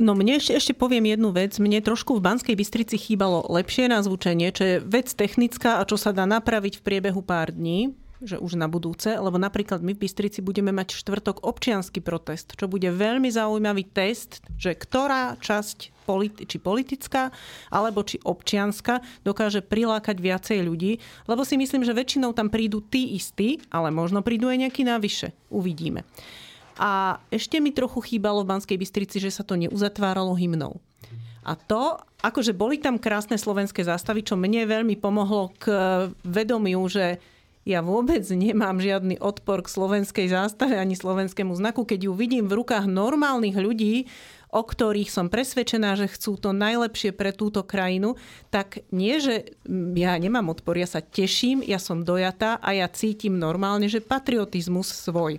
Speaker 1: No mne ešte, ešte poviem jednu vec. Mne trošku v Banskej Bystrici chýbalo lepšie nazvučenie, čo je vec technická a čo sa dá napraviť v priebehu pár dní. že už na budúce, lebo napríklad my v Bystrici budeme mať štvrtok občiansky protest, čo bude veľmi zaujímavý test, že ktorá časť politi- či politická, alebo či občianska dokáže prilákať viacej ľudí, lebo si myslím, že väčšinou tam prídu tí istí, ale možno prídu aj nejaký navyše. Uvidíme. A ešte mi trochu chýbalo v Banskej Bystrici, že sa to neuzatváralo hymnou. A to, akože boli tam krásne slovenské zástavy, čo mne veľmi pomohlo k vedomiu, že ja vôbec nemám žiadny odpor k slovenskej zástave ani slovenskému znaku. Keď ju vidím v rukách normálnych ľudí, o ktorých som presvedčená, že chcú to najlepšie pre túto krajinu, tak nie, že ja nemám odpor, ja sa teším, ja som dojatá a ja cítim normálne, že patriotizmus svoj.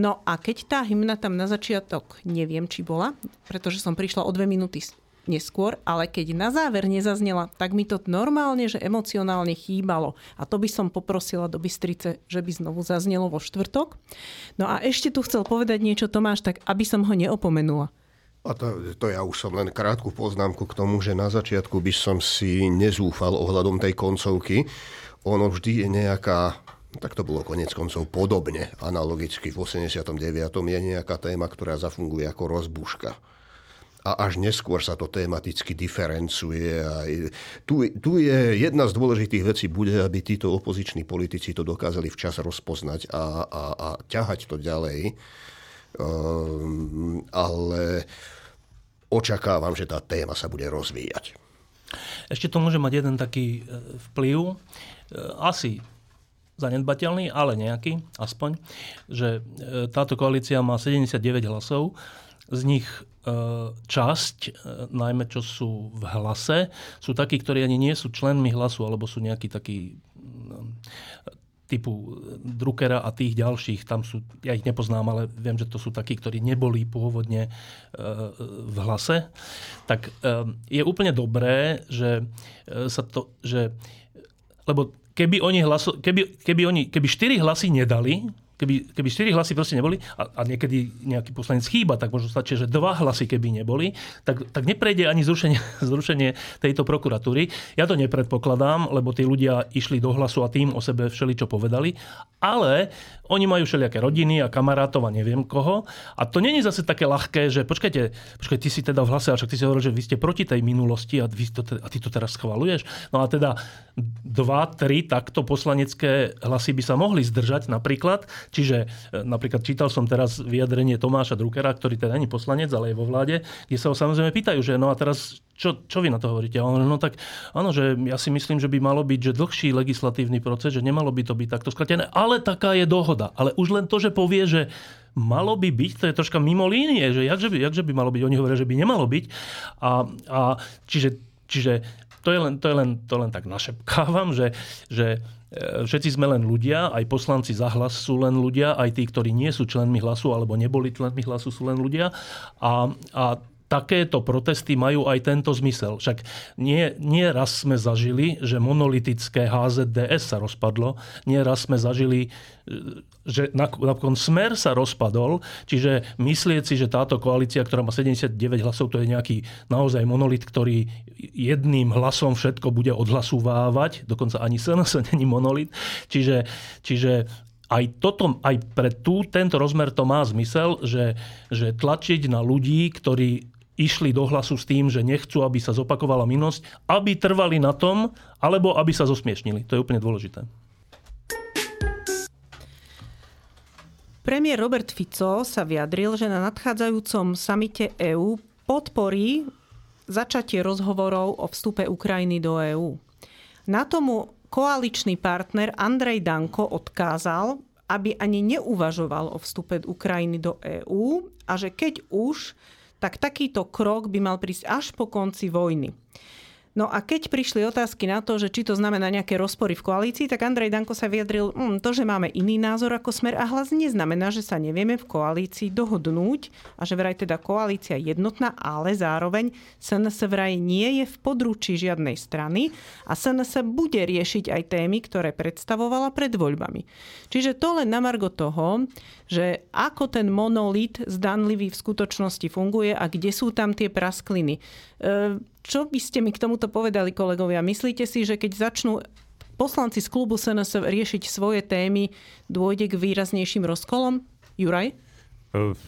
Speaker 1: No a keď tá hymna tam na začiatok, neviem, či bola, pretože som prišla o dve minúty neskôr, ale keď na záver nezaznela, tak mi to normálne, že emocionálne chýbalo. A to by som poprosila do Bystrice, že by znovu zaznelo vo štvrtok. No a ešte tu chcel povedať niečo Tomáš, tak aby som ho neopomenula.
Speaker 4: A to, to ja už som len krátku poznámku k tomu, že na začiatku by som si nezúfal ohľadom tej koncovky. Ono vždy je nejaká tak to bolo konec koncov podobne, analogicky v 89. je nejaká téma, ktorá zafunguje ako rozbuška a až neskôr sa to tematicky diferencuje. A tu, tu je jedna z dôležitých vecí, bude, aby títo opoziční politici to dokázali včas rozpoznať a, a, a ťahať to ďalej. Um, ale očakávam, že tá téma sa bude rozvíjať.
Speaker 5: Ešte to môže mať jeden taký e, vplyv, e, asi zanedbateľný, ale nejaký, aspoň, že e, táto koalícia má 79 hlasov, z nich E, časť, e, najmä čo sú v hlase, sú takí, ktorí ani nie sú členmi hlasu, alebo sú nejakí takí no, typu Druckera a tých ďalších, tam sú, ja ich nepoznám, ale viem, že to sú takí, ktorí neboli pôvodne v hlase, tak je úplne dobré, že sa to, že lebo keby oni, hlaso, keby, keby oni keby štyri hlasy nedali, keby, keby 4 hlasy proste neboli a, a niekedy nejaký poslanec chýba, tak možno stačí, že dva hlasy keby neboli, tak, tak neprejde ani zrušenie, zrušenie tejto prokuratúry. Ja to nepredpokladám, lebo tí ľudia išli do hlasu a tým o sebe všeli čo povedali, ale oni majú všelijaké rodiny a kamarátov a neviem koho. A to není zase také ľahké, že počkajte, počkajte, ty si teda v hlase, a však ty si hovoril, že vy ste proti tej minulosti a, vy to, a ty to teraz schvaluješ. No a teda dva, tri takto poslanecké hlasy by sa mohli zdržať napríklad. Čiže e, napríklad čítal som teraz vyjadrenie Tomáša Druckera, ktorý teda není poslanec, ale je vo vláde, kde sa ho samozrejme pýtajú, že no a teraz čo, čo vy na to hovoríte? A on, no tak áno, že ja si myslím, že by malo byť že dlhší legislatívny proces, že nemalo by to byť takto skratené, ale taká je dohoda. Ale už len to, že povie, že malo by byť, to je troška mimo línie, že jakže by, jakže by malo byť, oni hovoria, že by nemalo byť. A, a čiže, čiže to je len, to je len, to len tak našepkávam, že, že e, všetci sme len ľudia, aj poslanci za hlas sú len ľudia, aj tí, ktorí nie sú členmi hlasu alebo neboli členmi hlasu sú len ľudia. A, a takéto protesty majú aj tento zmysel. Však nie, nie raz sme zažili, že monolitické HZDS sa rozpadlo, nie raz sme zažili, e, že napokon Smer sa rozpadol, čiže myslieť si, že táto koalícia, ktorá má 79 hlasov, to je nejaký naozaj monolit, ktorý jedným hlasom všetko bude odhlasovávať, dokonca ani SNS není monolit, čiže, čiže aj, toto, aj pre tú, tento rozmer to má zmysel, že, že tlačiť na ľudí, ktorí išli do hlasu s tým, že nechcú, aby sa zopakovala minulosť, aby trvali na tom, alebo aby sa zosmiešnili. To je úplne dôležité.
Speaker 1: Premiér Robert Fico sa vyjadril, že na nadchádzajúcom samite EÚ podporí začatie rozhovorov o vstupe Ukrajiny do EÚ. Na tomu koaličný partner Andrej Danko odkázal, aby ani neuvažoval o vstupe Ukrajiny do EÚ a že keď už, tak takýto krok by mal prísť až po konci vojny. No a keď prišli otázky na to, že či to znamená nejaké rozpory v koalícii, tak Andrej Danko sa vyjadril, hm, to, že máme iný názor ako smer a hlas neznamená, že sa nevieme v koalícii dohodnúť a že vraj teda koalícia jednotná, ale zároveň SNS vraj nie je v područí žiadnej strany a SNS bude riešiť aj témy, ktoré predstavovala pred voľbami. Čiže to len na margo toho, že ako ten monolit zdanlivý v skutočnosti funguje a kde sú tam tie praskliny. E, čo by ste mi k tomuto povedali, kolegovia? Myslíte si, že keď začnú poslanci z klubu SNS riešiť svoje témy, dôjde k výraznejším rozkolom? Juraj?
Speaker 3: Uh,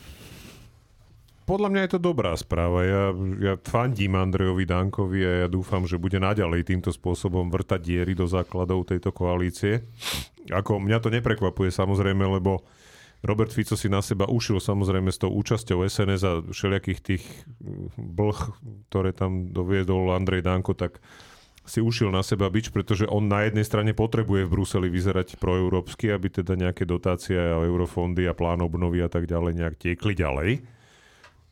Speaker 3: podľa mňa je to dobrá správa. Ja, ja fandím Andrejovi Dankovi a ja dúfam, že bude naďalej týmto spôsobom vrtať diery do základov tejto koalície. Ako mňa to neprekvapuje samozrejme, lebo Robert Fico si na seba ušil samozrejme s tou účasťou SNS a všelijakých tých blh, ktoré tam doviedol Andrej Danko, tak si ušil na seba bič, pretože on na jednej strane potrebuje v Bruseli vyzerať proeurópsky, aby teda nejaké dotácie a eurofondy a plán obnovy a tak ďalej nejak tiekli ďalej.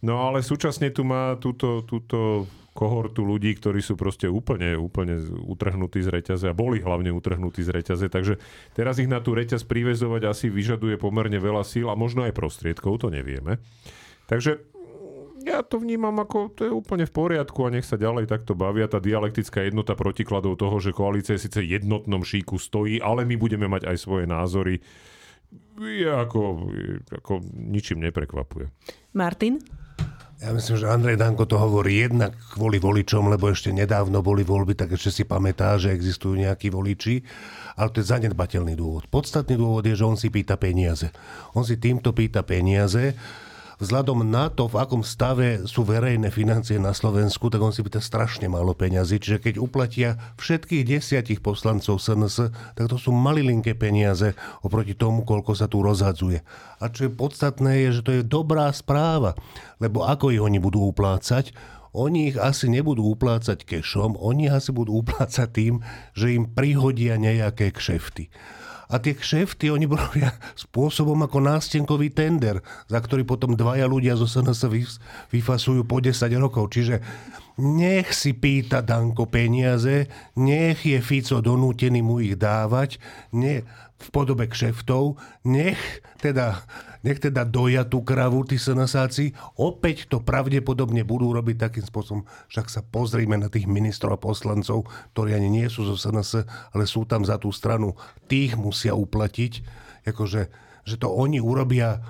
Speaker 3: No ale súčasne tu má túto, túto kohortu ľudí, ktorí sú proste úplne, úplne utrhnutí z reťaze a boli hlavne utrhnutí z reťaze, takže teraz ich na tú reťaz privezovať asi vyžaduje pomerne veľa síl a možno aj prostriedkov, to nevieme. Takže ja to vnímam ako, to je úplne v poriadku a nech sa ďalej takto bavia. Tá dialektická jednota protikladov toho, že koalícia síce jednotnom šíku stojí, ale my budeme mať aj svoje názory, je ako, ako ničím neprekvapuje.
Speaker 1: Martin?
Speaker 2: Ja myslím, že Andrej Danko to hovorí jednak kvôli voličom, lebo ešte nedávno boli voľby, tak ešte si pamätá, že existujú nejakí voliči, ale to je zanedbateľný dôvod. Podstatný dôvod je, že on si pýta peniaze. On si týmto pýta peniaze, vzhľadom na to, v akom stave sú verejné financie na Slovensku, tak on si pýta strašne málo peňazí. Čiže keď uplatia všetkých desiatich poslancov SNS, tak to sú malilinké peniaze oproti tomu, koľko sa tu rozhadzuje. A čo je podstatné, je, že to je dobrá správa, lebo ako ich oni budú uplácať, oni ich asi nebudú uplácať kešom, oni asi budú uplácať tým, že im prihodia nejaké kšefty a tie kšefty oni robia spôsobom ako nástenkový tender, za ktorý potom dvaja ľudia zo SNS vyfasujú po 10 rokov. Čiže nech si pýta Danko peniaze, nech je Fico donútený mu ich dávať, ne, v podobe kšeftov, nech teda, nech teda doja tú kravu, tí senasáci, opäť to pravdepodobne budú robiť takým spôsobom, však sa pozrime na tých ministrov a poslancov, ktorí ani nie sú zo SNS, ale sú tam za tú stranu, tých musia uplatiť, akože, že to oni urobia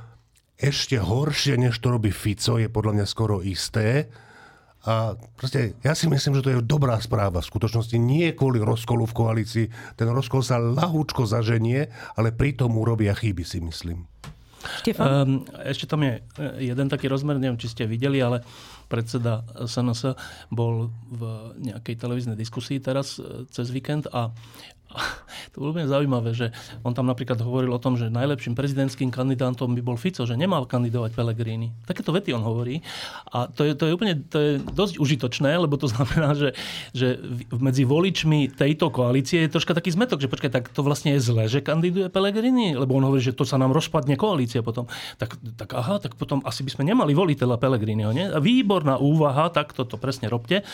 Speaker 2: ešte horšie, než to robí Fico, je podľa mňa skoro isté, a proste ja si myslím, že to je dobrá správa. V skutočnosti nie kvôli rozkolu v koalícii. Ten rozkol sa lahúčko zaženie, ale pritom urobia chyby, si myslím.
Speaker 5: Um, ešte tam je e, jeden taký rozmer, neviem, či ste videli, ale predseda SNS bol v nejakej televíznej diskusii teraz e, cez víkend a to bolo úplne zaujímavé, že on tam napríklad hovoril o tom, že najlepším prezidentským kandidátom by bol Fico, že nemal kandidovať Pellegrini. Takéto vety on hovorí. A to je, to je úplne to je dosť užitočné, lebo to znamená, že, že medzi voličmi tejto koalície je troška taký zmetok, že počkaj, tak to vlastne je zle, že kandiduje Pellegrini, lebo on hovorí, že to sa nám rozpadne koalícia potom. Tak, tak aha, tak potom asi by sme nemali voliť teda Pellegriniho. Nie? Výborná úvaha, tak toto presne robte.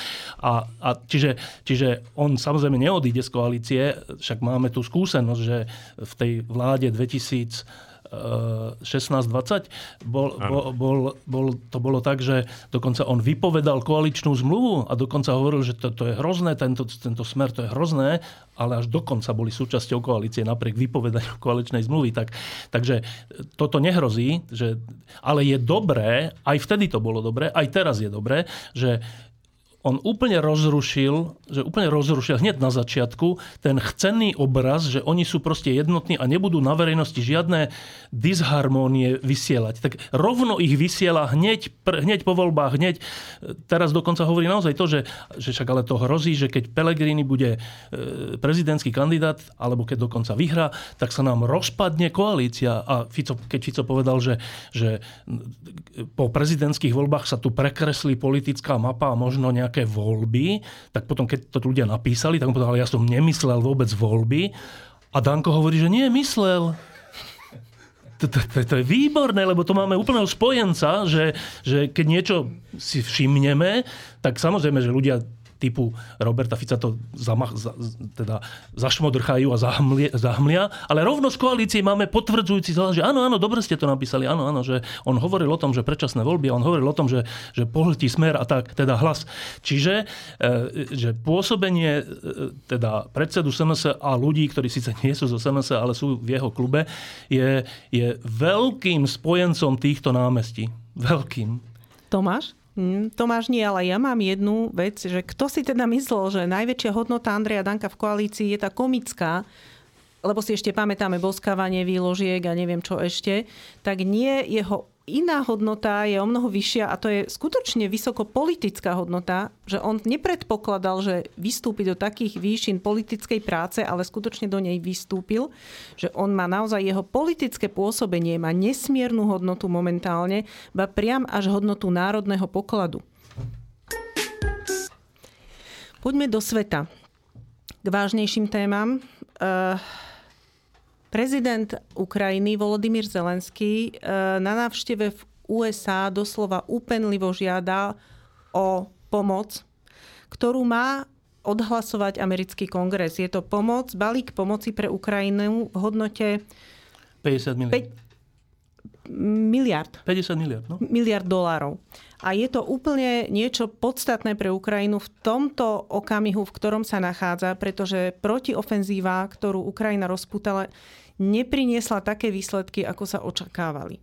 Speaker 5: A, a čiže, čiže on samozrejme neodíde z koalície, však máme tú skúsenosť, že v tej vláde 2000 16-20, bol, bol, bol, bol, to bolo tak, že dokonca on vypovedal koaličnú zmluvu a dokonca hovoril, že to, to je hrozné, tento, tento smer to je hrozné, ale až dokonca boli súčasťou koalície napriek vypovedaniu koaličnej zmluvy. Tak, takže toto nehrozí, že, ale je dobré, aj vtedy to bolo dobré, aj teraz je dobré, že on úplne rozrušil, že úplne rozrušil hneď na začiatku ten chcený obraz, že oni sú proste jednotní a nebudú na verejnosti žiadne disharmónie vysielať. Tak rovno ich vysiela hneď, hneď po voľbách, hneď. Teraz dokonca hovorí naozaj to, že, že však ale to hrozí, že keď Pelegrini bude e, prezidentský kandidát, alebo keď dokonca vyhrá, tak sa nám rozpadne koalícia. A Fico, keď Fico povedal, že, že po prezidentských voľbách sa tu prekreslí politická mapa a možno nejaké nejaké voľby, tak potom, keď to ľudia napísali, tak on povedal, ja som nemyslel vôbec voľby. A Danko hovorí, že nie, myslel. To, to, to, to je výborné, lebo to máme úplného spojenca, že, že keď niečo si všimneme, tak samozrejme, že ľudia typu Roberta Fica to zamach, za, teda zašmodrchajú a zahmlia, zahmlia, ale rovno z koalície máme potvrdzujúci hlas, že áno, áno, dobre ste to napísali, áno, áno, že on hovoril o tom, že predčasné voľby, on hovoril o tom, že, že pohltí smer a tak, teda hlas. Čiže e, že pôsobenie e, teda predsedu SNS a ľudí, ktorí síce nie sú zo SNS, ale sú v jeho klube, je, je veľkým spojencom týchto námestí. Veľkým.
Speaker 1: Tomáš? Hm, Tomáš nie, ale ja mám jednu vec, že kto si teda myslel, že najväčšia hodnota Andreja Danka v koalícii je tá komická, lebo si ešte pamätáme boskávanie výložiek a neviem čo ešte, tak nie jeho iná hodnota je o mnoho vyššia a to je skutočne vysoko politická hodnota, že on nepredpokladal, že vystúpi do takých výšin politickej práce, ale skutočne do nej vystúpil, že on má naozaj jeho politické pôsobenie, má nesmiernu hodnotu momentálne, ba priam až hodnotu národného pokladu. Poďme do sveta. K vážnejším témam. Uh, Prezident Ukrajiny Volodymyr Zelenský e, na návšteve v USA doslova úpenlivo žiada o pomoc, ktorú má odhlasovať americký kongres. Je to pomoc, balík pomoci pre Ukrajinu v hodnote
Speaker 5: 50 miliard.
Speaker 1: 5 miliard.
Speaker 5: 50 miliard, no.
Speaker 1: Miliard dolárov. A je to úplne niečo podstatné pre Ukrajinu v tomto okamihu, v ktorom sa nachádza, pretože protiofenzíva, ktorú Ukrajina rozputala, nepriniesla také výsledky, ako sa očakávali.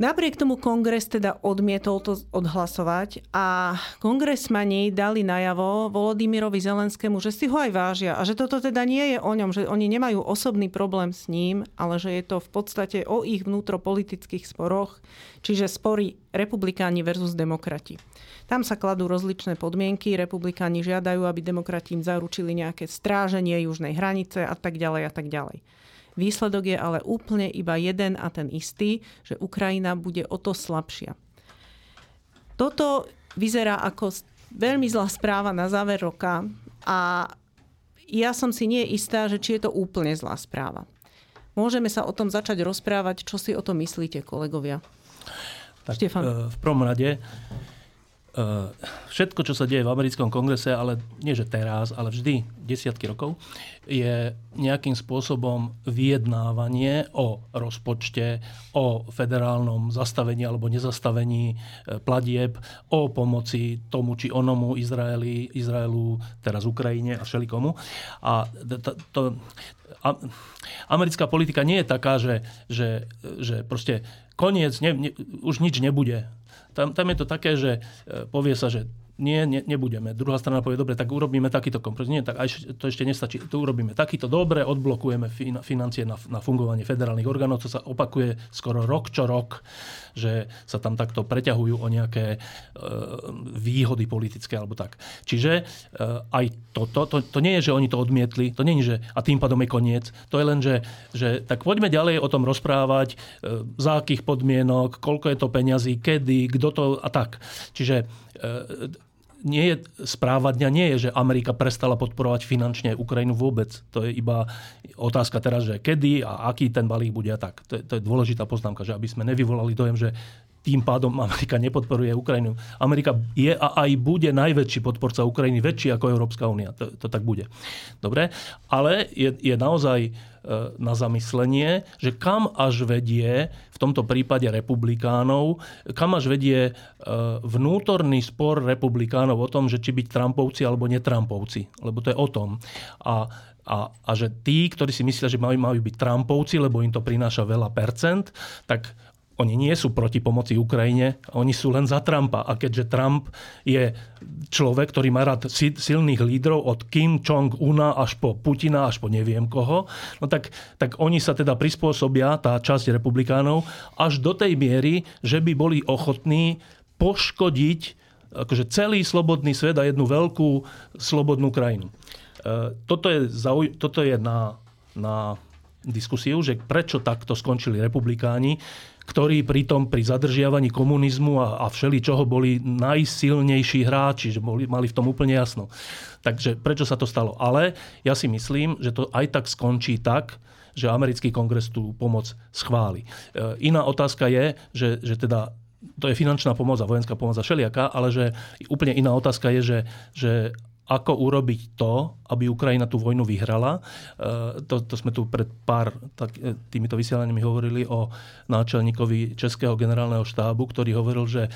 Speaker 1: Napriek tomu kongres teda odmietol to odhlasovať a kongresmani dali najavo Volodymyrovi Zelenskému, že si ho aj vážia a že toto teda nie je o ňom, že oni nemajú osobný problém s ním, ale že je to v podstate o ich vnútropolitických sporoch, čiže spory republikáni versus demokrati. Tam sa kladú rozličné podmienky, republikáni žiadajú, aby demokrati im zaručili nejaké stráženie južnej hranice a tak ďalej a tak ďalej. Výsledok je ale úplne iba jeden a ten istý, že Ukrajina bude o to slabšia. Toto vyzerá ako veľmi zlá správa na záver roka a ja som si nie istá, že či je to úplne zlá správa. Môžeme sa o tom začať rozprávať, čo si o tom myslíte, kolegovia.
Speaker 5: Tak, Štefan. E, v prvom rade všetko, čo sa deje v americkom kongrese, ale nie že teraz, ale vždy desiatky rokov, je nejakým spôsobom vyjednávanie o rozpočte, o federálnom zastavení alebo nezastavení eh, platieb, o pomoci tomu či onomu Izraeli, Izraelu, teraz Ukrajine a všelikomu. A to, to, americká politika nie je taká, že, že, že proste koniec, ne, ne, už nič nebude tam, tam je to také, že e, povie sa, že nie, ne, nebudeme. Druhá strana povie, dobre, tak urobíme takýto kompromis. Nie, tak aj to ešte nestačí. Tu urobíme takýto dobre, odblokujeme fin, financie na, na fungovanie federálnych orgánov, to sa opakuje skoro rok čo rok, že sa tam takto preťahujú o nejaké e, výhody politické alebo tak. Čiže e, aj toto, to, to, to nie je, že oni to odmietli, to nie je, že a tým pádom je koniec. To je len, že, že tak poďme ďalej o tom rozprávať, e, za akých podmienok, koľko je to peňazí, kedy, kto to a tak. Čiže e, nie je, správa dňa nie je, že Amerika prestala podporovať finančne Ukrajinu vôbec. To je iba otázka teraz, že kedy a aký ten balík bude a tak. To je, to je dôležitá poznámka, že aby sme nevyvolali dojem, že tým pádom Amerika nepodporuje Ukrajinu. Amerika je a aj bude najväčší podporca Ukrajiny, väčší ako Európska únia. To, to tak bude. Dobre? Ale je, je naozaj e, na zamyslenie, že kam až vedie v tomto prípade republikánov, kam až vedie e, vnútorný spor republikánov o tom, že či byť Trumpovci alebo netrampovci. Lebo to je o tom. A a, a že tí, ktorí si myslia, že majú, majú byť Trumpovci, lebo im to prináša veľa percent, tak oni nie sú proti pomoci Ukrajine, oni sú len za Trumpa. A keďže Trump je človek, ktorý má rád silných lídrov od Kim Jong-una až po Putina, až po neviem koho, no tak, tak oni sa teda prispôsobia, tá časť republikánov, až do tej miery, že by boli ochotní poškodiť akože celý slobodný svet a jednu veľkú slobodnú krajinu. E, toto je, zauj- toto je na, na diskusiu, že prečo takto skončili republikáni ktorí pritom pri zadržiavaní komunizmu a, a všeli čoho boli najsilnejší hráči, že boli, mali v tom úplne jasno. Takže prečo sa to stalo? Ale ja si myslím, že to aj tak skončí tak, že americký kongres tú pomoc schváli. E, iná otázka je, že, že teda to je finančná pomoc a vojenská pomoc a všelijaká, ale že úplne iná otázka je, že, že ako urobiť to, aby Ukrajina tú vojnu vyhrala. E, to, to sme tu pred pár tak, e, týmito vysielaniami hovorili o náčelníkovi Českého generálneho štábu, ktorý hovoril, že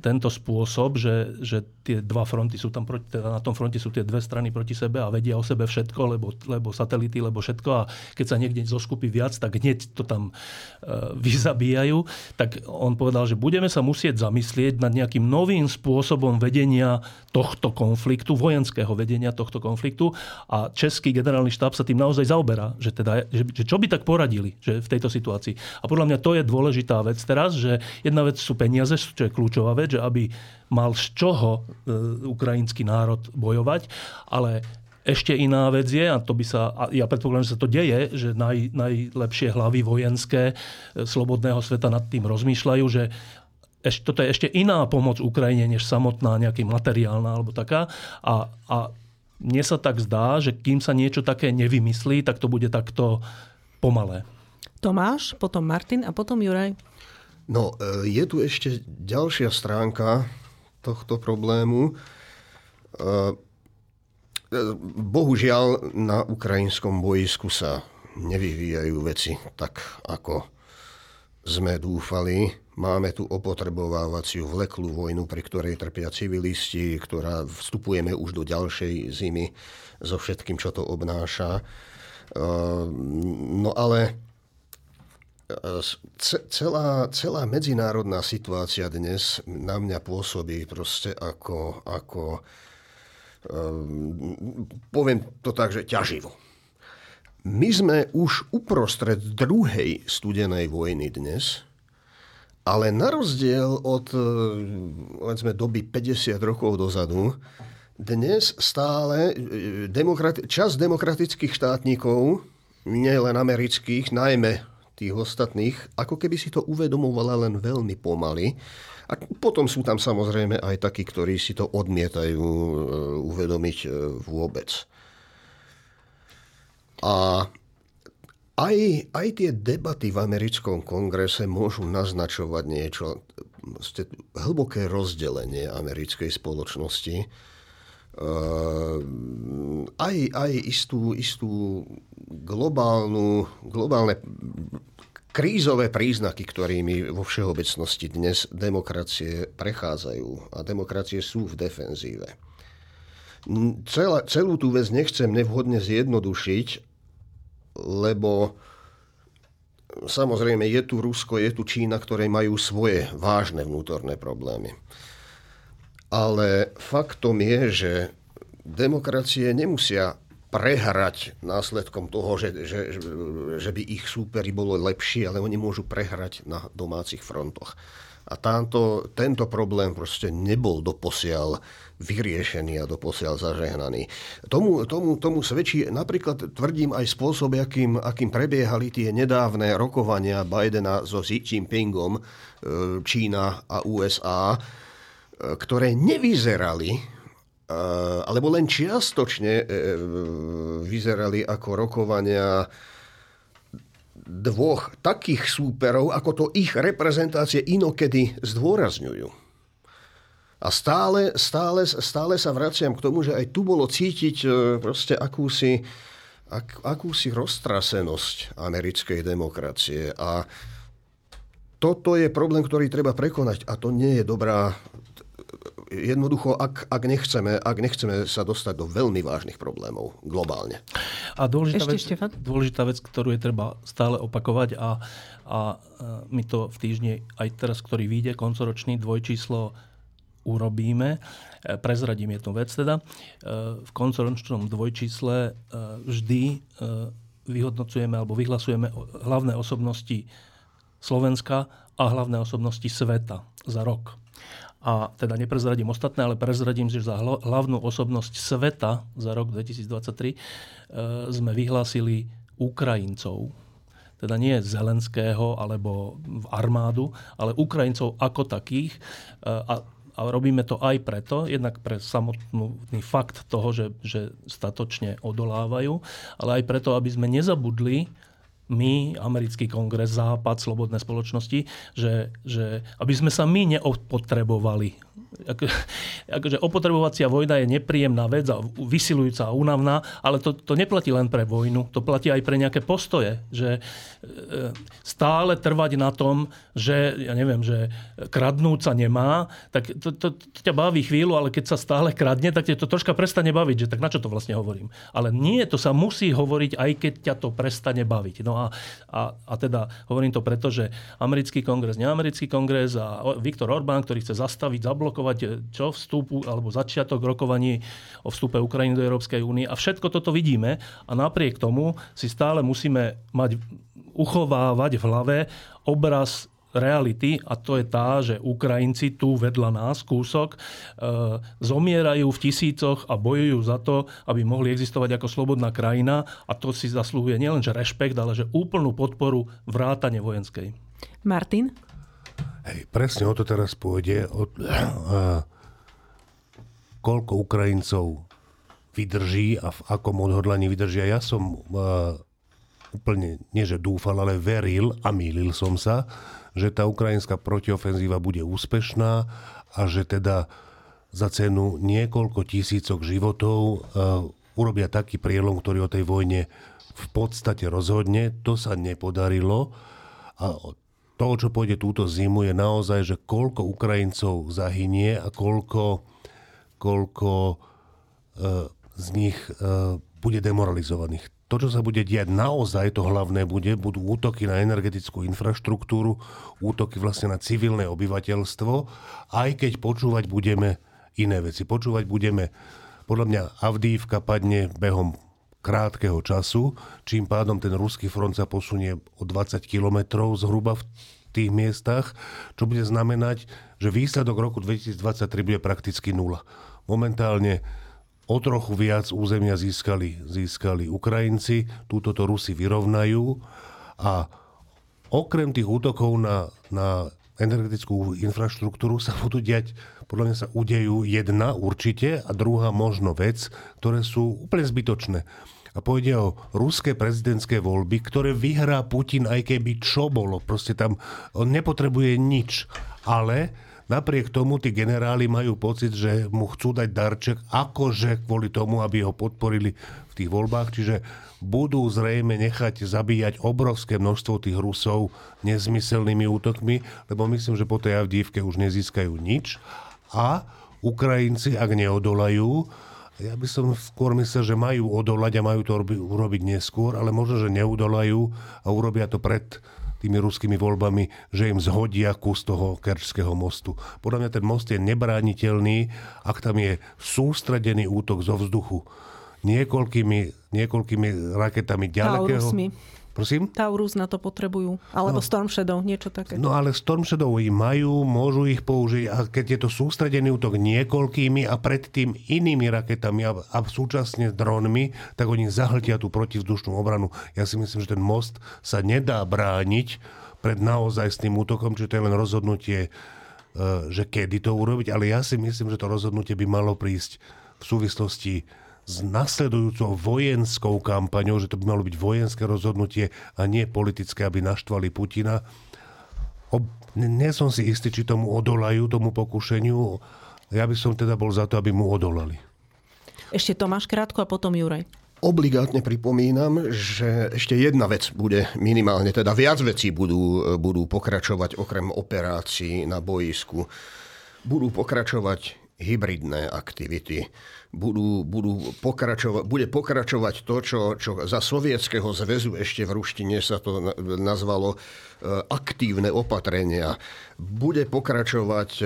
Speaker 5: tento spôsob, že, že tie dva fronty sú tam proti, teda na tom fronte sú tie dve strany proti sebe a vedia o sebe všetko, lebo, lebo satelity, lebo všetko a keď sa niekde zoskupí viac, tak hneď to tam e, vyzabíjajú. Tak on povedal, že budeme sa musieť zamyslieť nad nejakým novým spôsobom vedenia tohto konfliktu, vojenského vedenia tohto konfliktu a Český generálny štáb sa tým naozaj zaoberá, že, teda, že, že čo by tak poradili že v tejto situácii. A podľa mňa to je dôležitá vec teraz, že jedna vec sú peniaze, čo je kľúčová vec, že aby mal z čoho e, ukrajinský národ bojovať, ale ešte iná vec je, a to by sa, a ja predpokladám, že sa to deje, že naj, najlepšie hlavy vojenské e, slobodného sveta nad tým rozmýšľajú, že ešte, toto je ešte iná pomoc Ukrajine, než samotná nejaký materiálna alebo taká. A, a mne sa tak zdá, že kým sa niečo také nevymyslí, tak to bude takto pomalé.
Speaker 1: Tomáš, potom Martin a potom Juraj.
Speaker 4: No, e, je tu ešte ďalšia stránka tohto problému. E, e, bohužiaľ na ukrajinskom bojisku sa nevyvíjajú veci tak, ako sme dúfali. Máme tu opotrebovávaciu vleklú vojnu, pri ktorej trpia civilisti, ktorá vstupujeme už do ďalšej zimy so všetkým, čo to obnáša. No ale celá, celá medzinárodná situácia dnes na mňa pôsobí proste ako, ako poviem to tak, že ťaživo. My sme už uprostred druhej studenej vojny dnes, ale na rozdiel od e, povedzme, doby 50 rokov dozadu, dnes stále e, demokrati- čas demokratických štátnikov, nielen amerických, najmä tých ostatných, ako keby si to uvedomovala len veľmi pomaly. A potom sú tam samozrejme aj takí, ktorí si to odmietajú e, uvedomiť vôbec. A aj, aj tie debaty v americkom kongrese môžu naznačovať niečo, hlboké rozdelenie americkej spoločnosti. Uh, aj, aj istú, istú globálnu, globálne krízové príznaky, ktorými vo všeobecnosti dnes demokracie prechádzajú. A demokracie sú v defenzíve. Celú tú vec nechcem nevhodne zjednodušiť, lebo samozrejme je tu Rusko, je tu Čína, ktoré majú svoje vážne vnútorné problémy. Ale faktom je, že demokracie nemusia prehrať následkom toho, že, že, že by ich súperi bolo lepšie, ale oni môžu prehrať na domácich frontoch. A táto, tento problém proste nebol doposiaľ vyriešený a doposiaľ zažehnaný. Tomu, tomu, tomu svedčí napríklad, tvrdím, aj spôsob, akým, akým prebiehali tie nedávne rokovania Bidena so Xi Jinpingom, e, Čína a USA, e, ktoré nevyzerali e, alebo len čiastočne vyzerali ako rokovania dvoch takých súperov, ako to ich reprezentácie inokedy zdôrazňujú. A stále, stále, stále sa vraciam k tomu, že aj tu bolo cítiť e, proste akúsi, ak, akúsi roztrasenosť americkej demokracie. A toto je problém, ktorý treba prekonať a to nie je dobrá jednoducho, ak, ak, nechceme, ak nechceme sa dostať do veľmi vážnych problémov globálne.
Speaker 5: A dôležitá, Ešte, vec, dôležitá vec, ktorú je treba stále opakovať a, a my to v týždni aj teraz, ktorý vyjde, koncoročný dvojčíslo urobíme. E, prezradím jednu vec teda. E, v koncoročnom dvojčísle e, vždy vyhodnocujeme alebo vyhlasujeme hlavné osobnosti Slovenska a hlavné osobnosti sveta za rok a teda neprezradím ostatné, ale prezradím, že za hlavnú osobnosť sveta za rok 2023 e, sme vyhlásili Ukrajincov. Teda nie Zelenského alebo v armádu, ale Ukrajincov ako takých. E, a, a robíme to aj preto, jednak pre samotný fakt toho, že, že statočne odolávajú, ale aj preto, aby sme nezabudli my, americký kongres, západ, slobodné spoločnosti, že, že aby sme sa my neopotrebovali ako, akože opotrebovacia vojna je nepríjemná vec a vysilujúca a únavná, ale to, to neplatí len pre vojnu, to platí aj pre nejaké postoje, že e, stále trvať na tom, že, ja neviem, že kradnúť sa nemá, tak to, to, to ťa baví chvíľu, ale keď sa stále kradne, tak ťa to troška prestane baviť, že tak na čo to vlastne hovorím. Ale nie, to sa musí hovoriť, aj keď ťa to prestane baviť. No a, a, a teda hovorím to preto, že americký kongres, neamerický kongres a Viktor Orbán, ktorý chce zastaviť, zablokovať eh, čo vstupu alebo začiatok rokovaní o vstupe Ukrajiny do Európskej únie. A všetko toto vidíme a napriek tomu si stále musíme mať, uchovávať v hlave obraz reality a to je tá, že Ukrajinci tu vedľa nás kúsok e, zomierajú v tisícoch a bojujú za to, aby mohli existovať ako slobodná krajina a to si zaslúhuje nielenže rešpekt, ale že úplnú podporu vrátane vojenskej.
Speaker 1: Martin?
Speaker 2: Hej, presne o to teraz pôjde. O, a, koľko Ukrajincov vydrží a v akom odhodlaní vydržia. Ja som a, úplne, nie že dúfal, ale veril a mýlil som sa, že tá ukrajinská protiofenzíva bude úspešná a že teda za cenu niekoľko tisícok životov a, urobia taký prielom, ktorý o tej vojne v podstate rozhodne. To sa nepodarilo a to, čo pôjde túto zimu, je naozaj, že koľko Ukrajincov zahynie a koľko, koľko e, z nich e, bude demoralizovaných. To, čo sa bude diať naozaj, to hlavné bude, budú útoky na energetickú infraštruktúru, útoky vlastne na civilné obyvateľstvo, aj keď počúvať budeme iné veci. Počúvať budeme, podľa mňa Avdívka padne behom krátkeho času, čím pádom ten ruský front sa posunie o 20 kilometrov zhruba v tých miestach, čo bude znamenať, že výsledok roku 2023 bude prakticky nula. Momentálne o trochu viac územia získali, získali Ukrajinci, túto to Rusi vyrovnajú a okrem tých útokov na, na energetickú infraštruktúru sa budú diať, podľa mňa sa udejú jedna určite a druhá možno vec, ktoré sú úplne zbytočné. A pôjde o ruské prezidentské voľby, ktoré vyhrá Putin aj keby čo bolo. Proste tam on nepotrebuje nič. Ale napriek tomu tí generáli majú pocit, že mu chcú dať darček akože kvôli tomu, aby ho podporili v tých voľbách. Čiže budú zrejme nechať zabíjať obrovské množstvo tých Rusov nezmyselnými útokmi, lebo myslím, že po tej Avdívke už nezískajú nič. A Ukrajinci, ak neodolajú, ja by som skôr myslel, že majú odolať a majú to urobiť neskôr, ale možno, že neudolajú a urobia to pred tými ruskými voľbami, že im zhodia kus toho Kerčského mostu. Podľa mňa ten most je nebrániteľný, ak tam je sústredený útok zo vzduchu niekoľkými, niekoľkými raketami ďalekého... Prosím?
Speaker 1: Taurus na to potrebujú. Alebo no. Storm Shadow, niečo také.
Speaker 2: No ale Storm Shadow ich majú, môžu ich použiť a keď je to sústredený útok niekoľkými a predtým inými raketami a, a súčasne dronmi, tak oni zahltia tú protivzdušnú obranu. Ja si myslím, že ten most sa nedá brániť pred naozaj s tým útokom, čiže to je len rozhodnutie, e, že kedy to urobiť, ale ja si myslím, že to rozhodnutie by malo prísť v súvislosti s nasledujúcou vojenskou kampaňou, že to by malo byť vojenské rozhodnutie a nie politické, aby naštvali Putina. Ob... Nie som si istý, či tomu odolajú, tomu pokušeniu. Ja by som teda bol za to, aby mu odolali.
Speaker 1: Ešte Tomáš krátko a potom Juraj.
Speaker 4: Obligátne pripomínam, že ešte jedna vec bude minimálne, teda viac vecí budú, budú pokračovať okrem operácií na boisku. Budú pokračovať hybridné aktivity budú, budú pokračovať, bude pokračovať to, čo, čo za Sovietskeho zväzu ešte v ruštine sa to nazvalo e, aktívne opatrenia. Bude pokračovať e,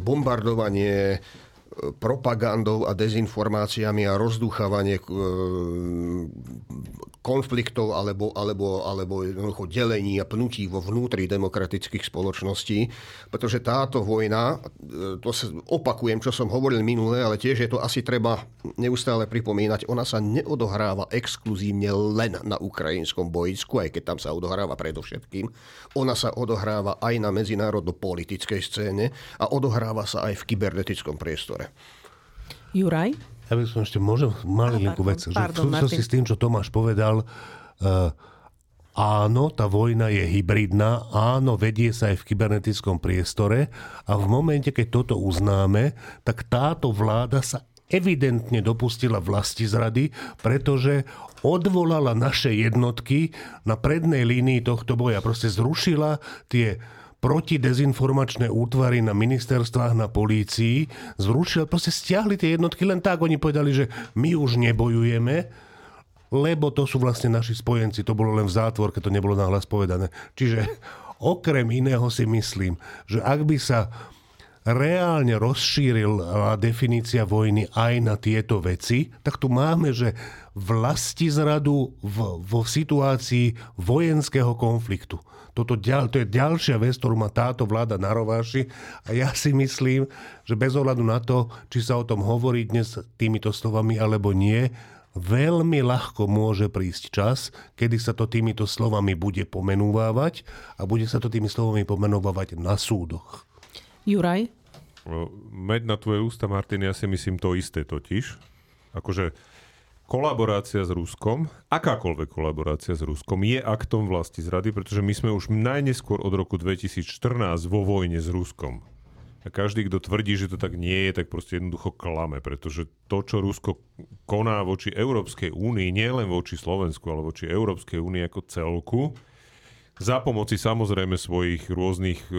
Speaker 4: bombardovanie propagandou a dezinformáciami a rozdúchavanie e, konfliktov alebo, alebo, alebo jednoducho delení a pnutí vo vnútri demokratických spoločností, pretože táto vojna, e, to sa, opakujem, čo som hovoril minule, ale tiež je to asi treba neustále pripomínať, ona sa neodohráva exkluzívne len na ukrajinskom bojisku, aj keď tam sa odohráva predovšetkým. Ona sa odohráva aj na medzinárodno-politickej scéne a odohráva sa aj v kybernetickom priestore.
Speaker 1: Dobre. Juraj?
Speaker 2: Ja by som ešte môžem malinkú vec. Pardon, v súvislosti s tým, čo Tomáš povedal, uh, Áno, tá vojna je hybridná, áno, vedie sa aj v kybernetickom priestore a v momente, keď toto uznáme, tak táto vláda sa evidentne dopustila vlasti zrady, pretože odvolala naše jednotky na prednej línii tohto boja. Proste zrušila tie protidezinformačné útvary na ministerstvách, na polícii, zrušila, proste stiahli tie jednotky len tak. Oni povedali, že my už nebojujeme, lebo to sú vlastne naši spojenci. To bolo len v zátvorke, to nebolo nahlas povedané. Čiže okrem iného si myslím, že ak by sa reálne rozšírila definícia vojny aj na tieto veci, tak tu máme, že vlasti zradu v, vo situácii vojenského konfliktu. Toto ďal, to je ďalšia vec, ktorú má táto vláda na rováši a ja si myslím, že bez ohľadu na to, či sa o tom hovorí dnes týmito slovami alebo nie, veľmi ľahko môže prísť čas, kedy sa to týmito slovami bude pomenúvávať a bude sa to tými slovami pomenúvať na súdoch.
Speaker 1: Juraj?
Speaker 3: Med na tvoje ústa, Martin, ja si myslím to isté totiž. Akože kolaborácia s Ruskom, akákoľvek kolaborácia s Ruskom je aktom vlasti zrady, pretože my sme už najneskôr od roku 2014 vo vojne s Ruskom. A každý, kto tvrdí, že to tak nie je, tak proste jednoducho klame, pretože to, čo Rusko koná voči Európskej únii, nie len voči Slovensku, ale voči Európskej únii ako celku, za pomoci samozrejme svojich rôznych e,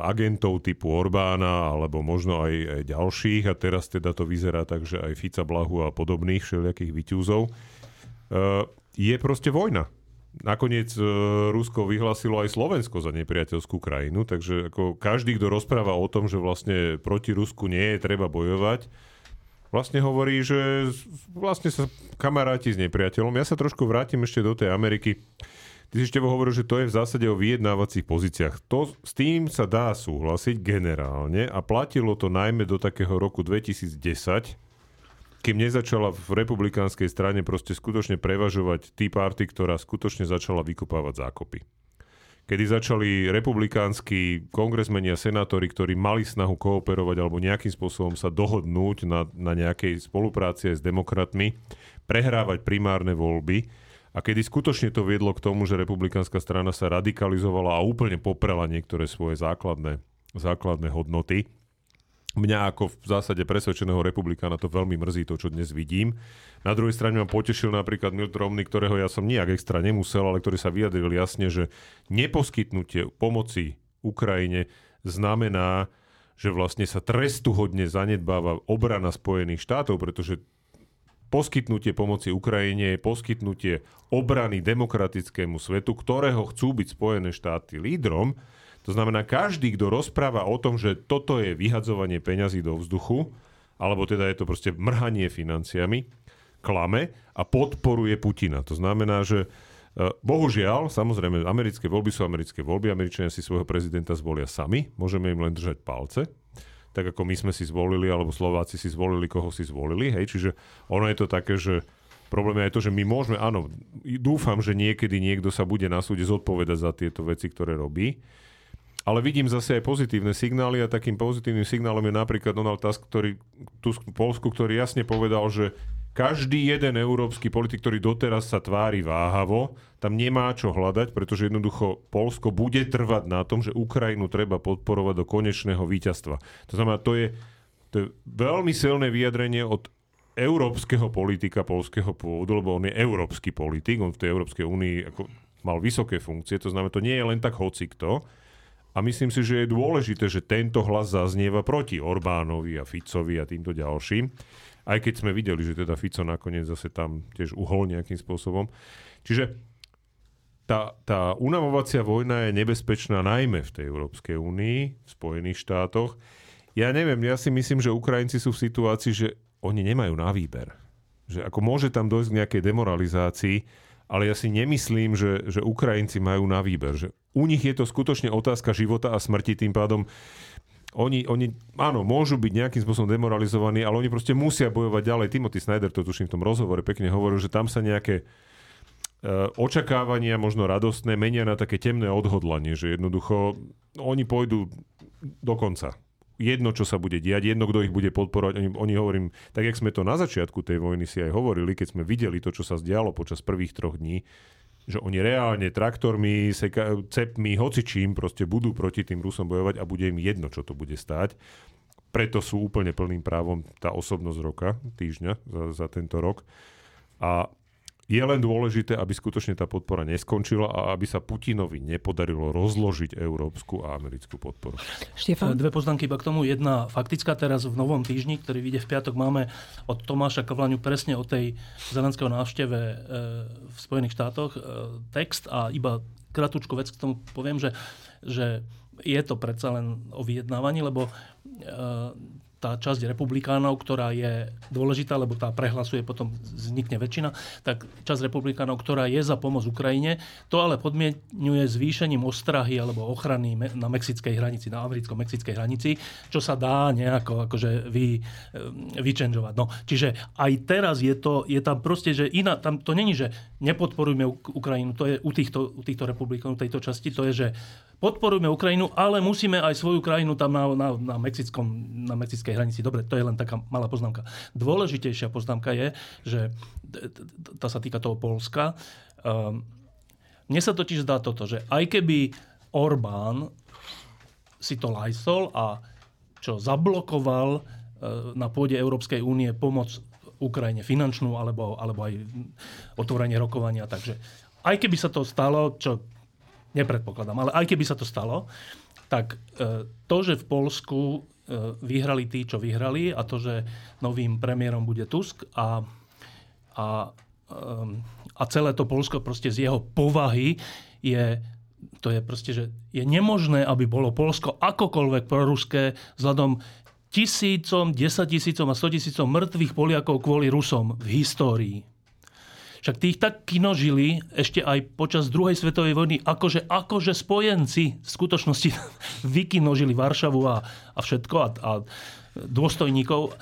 Speaker 3: agentov typu Orbána alebo možno aj, aj ďalších a teraz teda to vyzerá tak, že aj Fica Blahu a podobných všelijakých vyťúzov, e, je proste vojna nakoniec e, Rusko vyhlásilo aj Slovensko za nepriateľskú krajinu, takže ako každý, kto rozpráva o tom, že vlastne proti Rusku nie je treba bojovať, vlastne hovorí, že vlastne sa kamaráti s nepriateľom. Ja sa trošku vrátim ešte do tej Ameriky. Ty si ešte hovoril, že to je v zásade o vyjednávacích pozíciách. To, s tým sa dá súhlasiť generálne a platilo to najmä do takého roku 2010, kým nezačala v republikánskej strane proste skutočne prevažovať tí party, ktorá skutočne začala vykopávať zákopy. Kedy začali republikánsky kongresmeni a senátori, ktorí mali snahu kooperovať alebo nejakým spôsobom sa dohodnúť na, na nejakej spolupráci s demokratmi, prehrávať primárne voľby, a kedy skutočne to viedlo k tomu, že republikánska strana sa radikalizovala a úplne poprela niektoré svoje základné, základné hodnoty, Mňa ako v zásade presvedčeného republikána to veľmi mrzí to, čo dnes vidím. Na druhej strane ma potešil napríklad Milt Romney, ktorého ja som nijak extra nemusel, ale ktorý sa vyjadril jasne, že neposkytnutie pomoci Ukrajine znamená, že vlastne sa trestuhodne zanedbáva obrana Spojených štátov, pretože poskytnutie pomoci Ukrajine je poskytnutie obrany demokratickému svetu, ktorého chcú byť Spojené štáty lídrom, to znamená, každý, kto rozpráva o tom, že toto je vyhadzovanie peňazí do vzduchu, alebo teda je to proste mrhanie financiami, klame a podporuje Putina. To znamená, že e, Bohužiaľ, samozrejme, americké voľby sú americké voľby, Američania si svojho prezidenta zvolia sami, môžeme im len držať palce, tak ako my sme si zvolili, alebo Slováci si zvolili, koho si zvolili, hej, čiže ono je to také, že problém je aj to, že my môžeme, áno, dúfam, že niekedy niekto sa bude na súde zodpovedať za tieto veci, ktoré robí, ale vidím zase aj pozitívne signály a takým pozitívnym signálom je napríklad Donald Tusk, ktorý, v Polsku, ktorý jasne povedal, že každý jeden európsky politik, ktorý doteraz sa tvári váhavo, tam nemá čo hľadať, pretože jednoducho Polsko bude trvať na tom, že Ukrajinu treba podporovať do konečného víťazstva. To znamená, to je, to je veľmi silné vyjadrenie od európskeho politika polského pôvodu, lebo on je európsky politik, on v tej Európskej únii ako mal vysoké funkcie, to znamená, to nie je len tak hocikto, a myslím si, že je dôležité, že tento hlas zaznieva proti Orbánovi a Ficovi a týmto ďalším. Aj keď sme videli, že teda Fico nakoniec zase tam tiež uhol nejakým spôsobom. Čiže tá, tá unavovacia vojna je nebezpečná najmä v tej Európskej únii, v Spojených štátoch. Ja neviem, ja si myslím, že Ukrajinci sú v situácii, že oni nemajú na výber. Že ako môže tam dojsť k nejakej demoralizácii, ale ja si nemyslím, že, že Ukrajinci majú na výber. Že u nich je to skutočne otázka života a smrti, tým pádom oni, oni, áno, môžu byť nejakým spôsobom demoralizovaní, ale oni proste musia bojovať ďalej. Timothy Snyder to tuším v tom rozhovore pekne hovoril, že tam sa nejaké e, očakávania, možno radostné, menia na také temné odhodlanie, že jednoducho oni pôjdu do konca. Jedno, čo sa bude diať, jedno, kto ich bude podporovať. Oni, oni hovorím, tak jak sme to na začiatku tej vojny si aj hovorili, keď sme videli to, čo sa zdialo počas prvých troch dní, že oni reálne traktormi, seka, cepmi, hocičím proste budú proti tým Rusom bojovať a bude im jedno, čo to bude stáť. Preto sú úplne plným právom tá osobnosť roka, týždňa za, za tento rok. A je len dôležité, aby skutočne tá podpora neskončila a aby sa Putinovi nepodarilo rozložiť európsku a americkú podporu.
Speaker 5: Štefan? Dve poznámky iba k tomu. Jedna faktická teraz v novom týždni, ktorý vyjde v piatok, máme od Tomáša Kavlaňu presne o tej zelenského návšteve e, v Spojených štátoch e, text a iba kratučku vec k tomu poviem, že, že je to predsa len o vyjednávaní, lebo e, tá časť republikánov, ktorá je dôležitá, lebo tá prehlasuje, potom vznikne väčšina, tak časť republikánov, ktorá je za pomoc Ukrajine, to ale podmienuje zvýšením ostrahy alebo ochrany na mexickej hranici, na americko-mexickej hranici, čo sa dá nejako akože vy, e, vyčenžovať. No, čiže aj teraz je, to, je tam proste, že iná, tam to není, že nepodporujme Ukrajinu, to je u týchto, u týchto republikánov, tejto časti, to je, že podporujme Ukrajinu, ale musíme aj svoju krajinu tam na, na, na, mexickom, na mexickej hranici. Dobre, to je len taká malá poznámka. Dôležitejšia poznámka je, že tá sa týka toho Polska. Um, mne sa totiž zdá toto, že aj keby Orbán si to lajsol a čo zablokoval uh, na pôde Európskej únie pomoc Ukrajine finančnú alebo, alebo aj otvorenie rokovania. Takže aj keby sa to stalo, čo nepredpokladám, ale aj keby sa to stalo, tak e, to, že v Polsku e, vyhrali tí, čo vyhrali a to, že novým premiérom bude Tusk a, a, a celé to Polsko proste z jeho povahy je to je proste, že je nemožné, aby bolo Polsko akokoľvek proruské vzhľadom tisícom, desatisícom a stotisícom mŕtvych Poliakov kvôli Rusom v histórii. Však tých tak kinožili ešte aj počas druhej svetovej vojny, akože, akože spojenci v skutočnosti vykinožili Varšavu a, a všetko a, a dôstojníkov.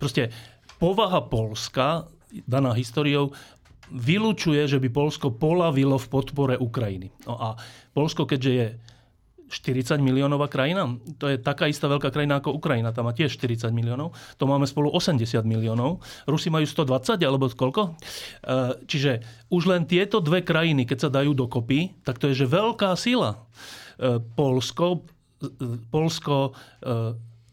Speaker 5: Proste povaha Polska, daná históriou, vylúčuje, že by Polsko polavilo v podpore Ukrajiny. No a Polsko, keďže je 40 miliónová krajina. To je taká istá veľká krajina ako Ukrajina. Tam má tiež 40 miliónov. To máme spolu 80 miliónov. Rusi majú 120 alebo koľko? E, čiže už len tieto dve krajiny, keď sa dajú dokopy, tak to je že veľká sila. E, Polsko, e, Polsko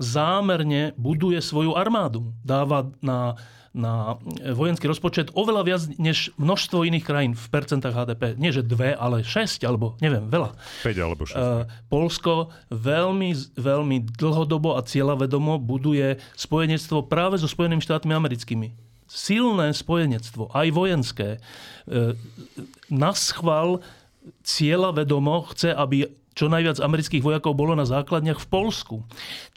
Speaker 5: zámerne buduje svoju armádu. Dáva na na vojenský rozpočet oveľa viac než množstvo iných krajín v percentách HDP. Nie, že dve, ale šesť, alebo neviem, veľa.
Speaker 3: 5 alebo 6. Uh,
Speaker 5: eh, Polsko veľmi, veľmi dlhodobo a cieľavedomo buduje spojenectvo práve so Spojenými štátmi americkými. Silné spojenectvo, aj vojenské. Uh, na schval cieľavedomo chce, aby čo najviac amerických vojakov bolo na základniach v Polsku.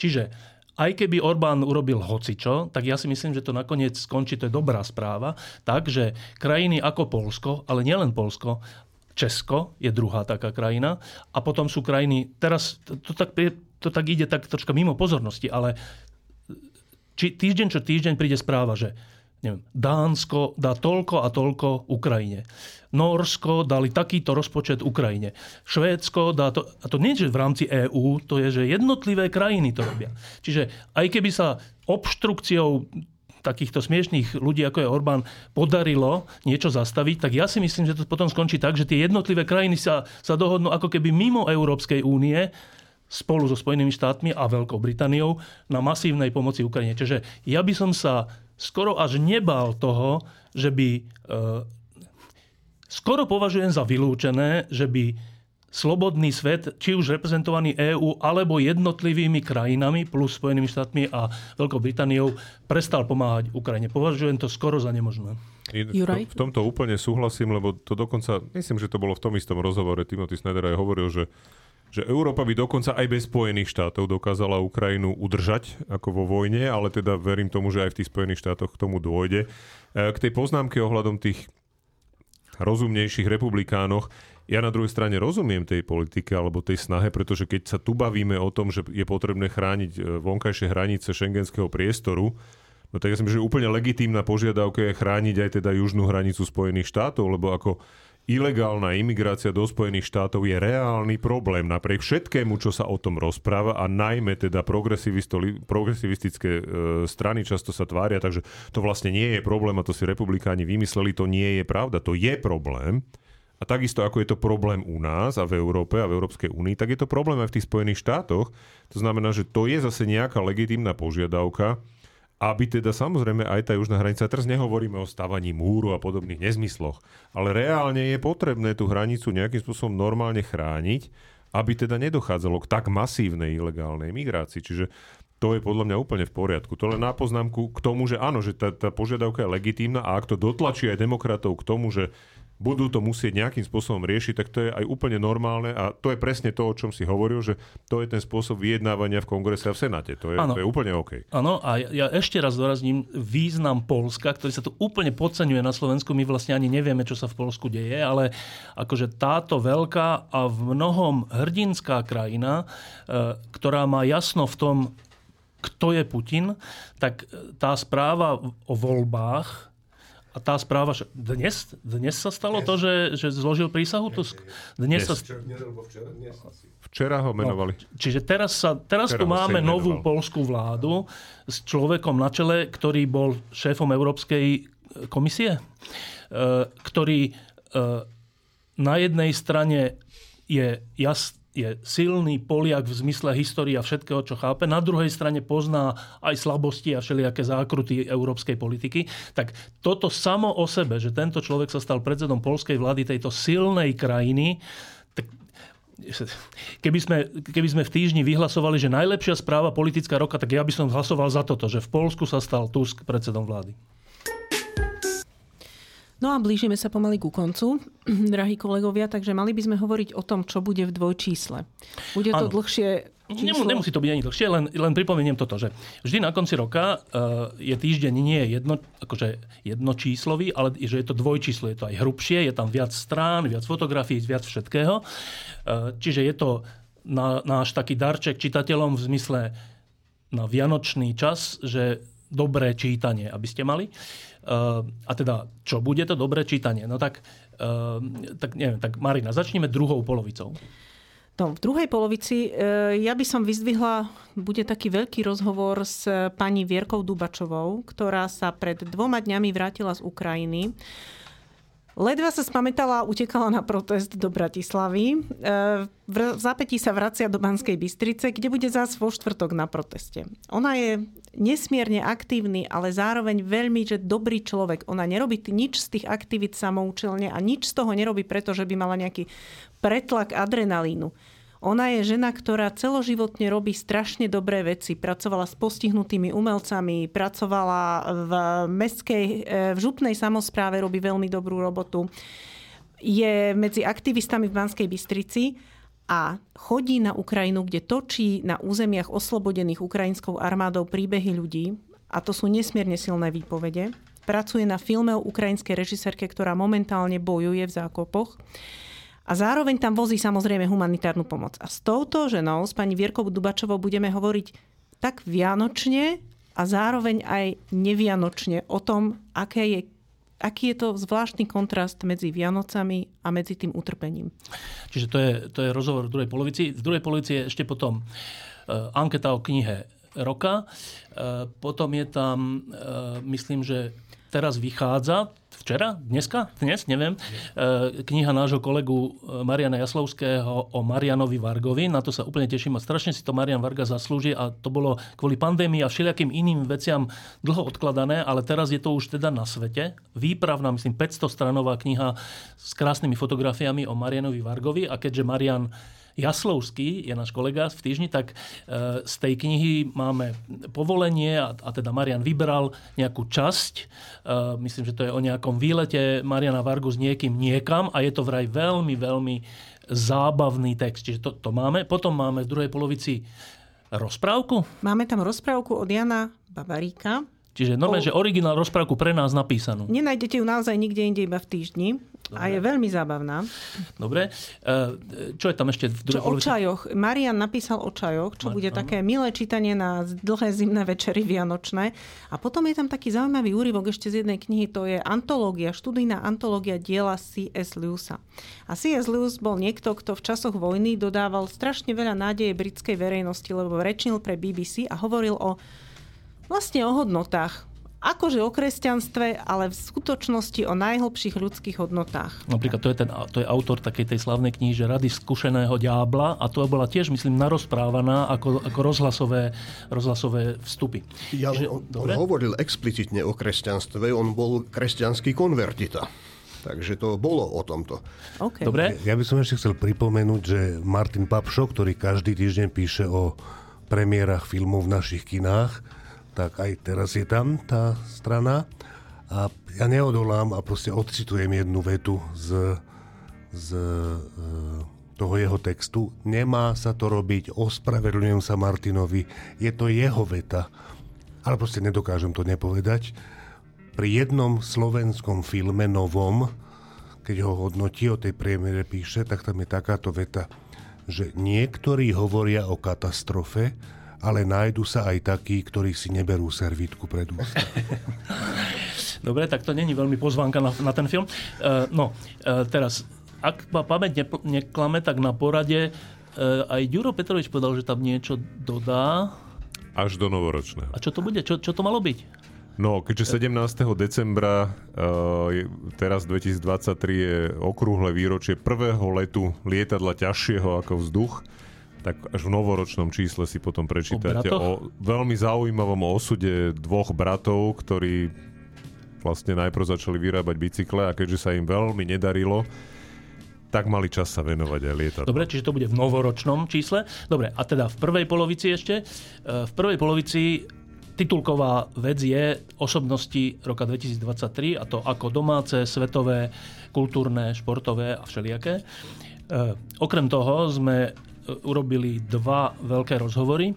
Speaker 5: Čiže aj keby Orbán urobil hocičo, tak ja si myslím, že to nakoniec skončí, to je dobrá správa, takže krajiny ako Polsko, ale nielen Polsko, Česko je druhá taká krajina. A potom sú krajiny, teraz to, to, tak, to tak ide tak troška mimo pozornosti, ale či týždeň čo týždeň príde správa, že neviem, Dánsko dá toľko a toľko Ukrajine. Norsko dali takýto rozpočet Ukrajine. Švédsko dá to, a to nie je, v rámci EÚ, to je, že jednotlivé krajiny to robia. Čiže aj keby sa obštrukciou takýchto smiešných ľudí, ako je Orbán, podarilo niečo zastaviť, tak ja si myslím, že to potom skončí tak, že tie jednotlivé krajiny sa, sa dohodnú ako keby mimo Európskej únie spolu so Spojenými štátmi a Veľkou Britániou na masívnej pomoci Ukrajine. Čiže ja by som sa skoro až nebal toho, že by... E, skoro považujem za vylúčené, že by slobodný svet, či už reprezentovaný EÚ alebo jednotlivými krajinami plus Spojenými štátmi a Veľkou Britániou prestal pomáhať Ukrajine. Považujem to skoro za nemožné.
Speaker 3: Juraj? V tomto úplne súhlasím, lebo to dokonca, myslím, že to bolo v tom istom rozhovore, Timothy Snyder aj hovoril, že že Európa by dokonca aj bez Spojených štátov dokázala Ukrajinu udržať ako vo vojne, ale teda verím tomu, že aj v tých Spojených štátoch k tomu dôjde. E, k tej poznámke ohľadom tých rozumnejších republikánoch, ja na druhej strane rozumiem tej politike alebo tej snahe, pretože keď sa tu bavíme o tom, že je potrebné chrániť e, vonkajšie hranice šengenského priestoru, no tak ja si myslím, že úplne legitímna požiadavka je chrániť aj teda južnú hranicu Spojených štátov, lebo ako ilegálna imigrácia do Spojených štátov je reálny problém napriek všetkému, čo sa o tom rozpráva a najmä teda progresivistické e, strany často sa tvária, takže to vlastne nie je problém a to si republikáni vymysleli, to nie je pravda, to je problém A takisto ako je to problém u nás a v Európe a v Európskej únii, tak je to problém aj v tých Spojených štátoch. To znamená, že to je zase nejaká legitímna požiadavka, aby teda samozrejme aj tá južná hranica, teraz nehovoríme o stavaní múru a podobných nezmysloch, ale reálne je potrebné tú hranicu nejakým spôsobom normálne chrániť, aby teda nedochádzalo k tak masívnej ilegálnej migrácii. Čiže to je podľa mňa úplne v poriadku. To len na poznámku k tomu, že áno, že tá, tá požiadavka je legitímna a ak to dotlačí aj demokratov k tomu, že budú to musieť nejakým spôsobom riešiť, tak to je aj úplne normálne a to je presne to, o čom si hovoril, že to je ten spôsob vyjednávania v kongrese a v senáte. To je, to je úplne OK.
Speaker 5: Áno, a ja, ja ešte raz dorazním význam Polska, ktorý sa tu úplne podceňuje na Slovensku. My vlastne ani nevieme, čo sa v Polsku deje, ale akože táto veľká a v mnohom hrdinská krajina, e, ktorá má jasno v tom, kto je Putin, tak tá správa o voľbách a tá správa, že dnes, dnes sa stalo to, že, že zložil prísahu Tusk? Dnes sa...
Speaker 3: Včera ho menovali.
Speaker 5: No, čiže teraz, sa, teraz tu máme novú polskú vládu s človekom na čele, ktorý bol šéfom Európskej e, komisie, e, ktorý e, na jednej strane je jas, je silný Poliak v zmysle histórie a všetkého, čo chápe. Na druhej strane pozná aj slabosti a všelijaké zákruty európskej politiky. Tak toto samo o sebe, že tento človek sa stal predsedom polskej vlády tejto silnej krajiny, tak keby sme, keby sme v týždni vyhlasovali, že najlepšia správa politická roka, tak ja by som hlasoval za toto, že v Polsku sa stal Tusk predsedom vlády.
Speaker 1: No a blížime sa pomaly ku koncu, drahí kolegovia, takže mali by sme hovoriť o tom, čo bude v dvojčísle. Bude to ano. dlhšie
Speaker 5: číslo? Nemusí to byť ani dlhšie, len, len pripomeniem toto, že vždy na konci roka uh, je týždeň nie jedno, akože jednočíslový, ale že je to dvojčíslo, je to aj hrubšie, je tam viac strán, viac fotografií, viac všetkého. Uh, čiže je to na, náš taký darček čitateľom v zmysle na vianočný čas, že dobré čítanie, aby ste mali. Ehm, a teda, čo bude to dobré čítanie? No tak, ehm, tak neviem, tak Marina, začneme druhou polovicou.
Speaker 1: No, v druhej polovici e, ja by som vyzdvihla, bude taký veľký rozhovor s pani Vierkou Dubačovou, ktorá sa pred dvoma dňami vrátila z Ukrajiny Ledva sa spamätala a utekala na protest do Bratislavy. E, v zápätí sa vracia do Banskej Bystrice, kde bude zás vo štvrtok na proteste. Ona je nesmierne aktívny, ale zároveň veľmi že dobrý človek. Ona nerobí nič z tých aktivít samoučelne a nič z toho nerobí preto, že by mala nejaký pretlak adrenalínu. Ona je žena, ktorá celoživotne robí strašne dobré veci. Pracovala s postihnutými umelcami, pracovala v mestskej, e, v župnej samozpráve, robí veľmi dobrú robotu. Je medzi aktivistami v Banskej Bystrici a chodí na Ukrajinu, kde točí na územiach oslobodených ukrajinskou armádou príbehy ľudí. A to sú nesmierne silné výpovede. Pracuje na filme o ukrajinskej režisérke, ktorá momentálne bojuje v zákopoch. A zároveň tam vozí samozrejme humanitárnu pomoc. A s touto ženou, s pani Vierkou Dubačovou, budeme hovoriť tak vianočne a zároveň aj nevianočne o tom, aké je aký je to zvláštny kontrast medzi Vianocami a medzi tým utrpením.
Speaker 5: Čiže to je, to je rozhovor v druhej polovici. V druhej polovici je ešte potom uh, anketa o knihe roka. Uh, potom je tam, uh, myslím, že teraz vychádza včera, dneska, dnes, neviem, e, kniha nášho kolegu e, Mariana Jaslovského o Marianovi Vargovi. Na to sa úplne teším a strašne si to Marian Varga zaslúži a to bolo kvôli pandémii a všelijakým iným veciam dlho odkladané, ale teraz je to už teda na svete. Výpravná, myslím, 500 stranová kniha s krásnymi fotografiami o Marianovi Vargovi a keďže Marian Jaslovský je náš kolega v týždni, tak e, z tej knihy máme povolenie a, a teda Marian vybral nejakú časť. E, myslím, že to je o nejakom výlete Mariana Vargu s niekým niekam a je to vraj veľmi, veľmi zábavný text. Čiže to, to máme. Potom máme v druhej polovici rozprávku.
Speaker 1: Máme tam rozprávku od Jana Babaríka.
Speaker 5: Čiže normálne, o... že originál rozprávku pre nás napísanú.
Speaker 1: Nenájdete ju naozaj nikde inde, iba v týždni. Dobre. A je veľmi zábavná.
Speaker 5: Dobre. E, čo je tam ešte v
Speaker 1: druhej polovici? O čajoch. Marian napísal o čajoch, čo Mar- bude také milé čítanie na dlhé zimné večery vianočné. A potom je tam taký zaujímavý úryvok ešte z jednej knihy, to je antológia, študijná antológia diela C.S. Lewisa. A C.S. Lewis bol niekto, kto v časoch vojny dodával strašne veľa nádeje britskej verejnosti, lebo rečnil pre BBC a hovoril o vlastne o hodnotách akože o kresťanstve, ale v skutočnosti o najhlbších ľudských hodnotách.
Speaker 5: Napríklad to je, ten, to je autor takej tej slavnej knihy, že Rady skúšeného diabla a to bola tiež, myslím, narozprávaná ako, ako rozhlasové, rozhlasové vstupy.
Speaker 4: Ja, Čiže, on, on hovoril explicitne o kresťanstve, on bol kresťanský konvertita. Takže to bolo o tomto.
Speaker 5: Okay. Dobre.
Speaker 2: Ja by som ešte chcel pripomenúť, že Martin Papšo, ktorý každý týždeň píše o premiérach filmov v našich kinách, tak aj teraz je tam tá strana. A ja neodolám a proste odcitujem jednu vetu z, z e, toho jeho textu. Nemá sa to robiť, ospravedlňujem sa Martinovi, je to jeho veta. Ale proste nedokážem to nepovedať. Pri jednom slovenskom filme novom, keď ho hodnotí o tej priemere píše, tak tam je takáto veta, že niektorí hovoria o katastrofe, ale nájdu sa aj takí, ktorí si neberú servítku pred ústa.
Speaker 5: Dobre, tak to není veľmi pozvánka na, na ten film. Uh, no, uh, teraz, ak ma pamäť nepl- neklame, tak na porade uh, aj Ďuro Petrovič povedal, že tam niečo dodá.
Speaker 3: Až do novoročného.
Speaker 5: A čo to bude? Čo, čo to malo byť?
Speaker 3: No, keďže 17. decembra uh, teraz 2023 je okrúhle výročie prvého letu lietadla ťažšieho ako vzduch, tak až v novoročnom čísle si potom prečítate o, o veľmi zaujímavom osude dvoch bratov, ktorí vlastne najprv začali vyrábať bicykle a keďže sa im veľmi nedarilo, tak mali čas sa venovať aj lietadlu.
Speaker 5: Dobre, čiže to bude v novoročnom čísle. Dobre, a teda v prvej polovici ešte. E, v prvej polovici titulková vec je osobnosti roka 2023 a to ako domáce, svetové, kultúrne, športové a všelijaké. E, okrem toho sme urobili dva veľké rozhovory.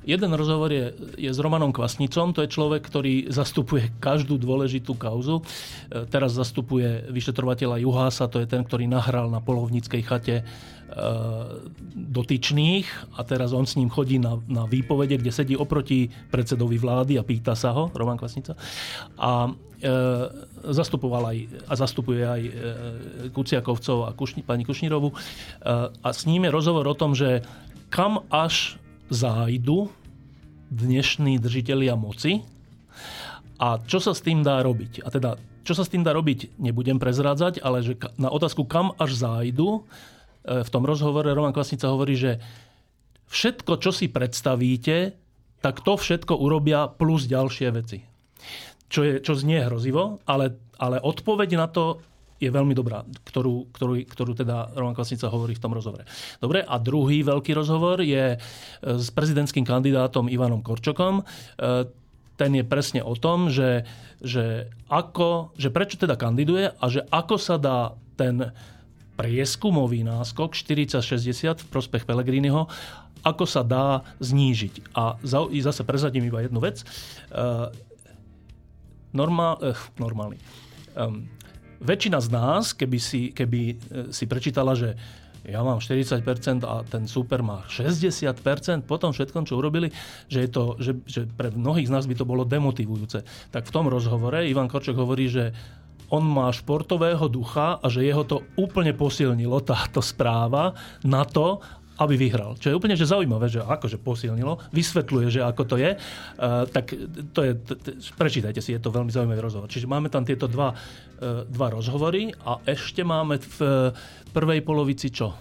Speaker 5: Jeden rozhovor je, je s Romanom Kvasnicom, to je človek, ktorý zastupuje každú dôležitú kauzu. E, teraz zastupuje vyšetrovateľa Juhása, to je ten, ktorý nahral na polovníckej chate dotyčných a teraz on s ním chodí na, na výpovede, kde sedí oproti predsedovi vlády a pýta sa ho, Roman Kvasnica. A e, zastupoval aj a zastupuje aj e, Kuciakovcov a Kušni, pani Kušnírovu. E, a s ním je rozhovor o tom, že kam až zájdu dnešní držiteľia moci a čo sa s tým dá robiť. A teda, čo sa s tým dá robiť, nebudem prezrádzať, ale že na otázku, kam až zájdu, v tom rozhovore Roman Kvasnica hovorí, že všetko, čo si predstavíte, tak to všetko urobia plus ďalšie veci. Čo, je, čo znie hrozivo, ale, ale odpoveď na to je veľmi dobrá, ktorú, ktorú, ktorú teda Roman Kvasnica hovorí v tom rozhovore. Dobre, a druhý veľký rozhovor je e, s prezidentským kandidátom Ivanom Korčokom. E, ten je presne o tom, že, že, ako, že prečo teda kandiduje a že ako sa dá ten prieskumový náskok 40-60 v prospech Pelegriniho, ako sa dá znížiť. A zase prezadím iba jednu vec. E, normál, normálny. Um, väčšina z nás, keby si, keby e, si prečítala, že ja mám 40% a ten super má 60%, potom všetkom, čo urobili, že, je to, že, že pre mnohých z nás by to bolo demotivujúce. Tak v tom rozhovore Ivan Korčok hovorí, že on má športového ducha a že jeho to úplne posilnilo, táto správa, na to, aby vyhral. Čo je úplne že zaujímavé, že akože posilnilo, vysvetľuje, že ako to je. Uh, tak to je, t- t- prečítajte si, je to veľmi zaujímavý rozhovor. Čiže máme tam tieto dva, uh, dva rozhovory a ešte máme v uh, prvej polovici čo?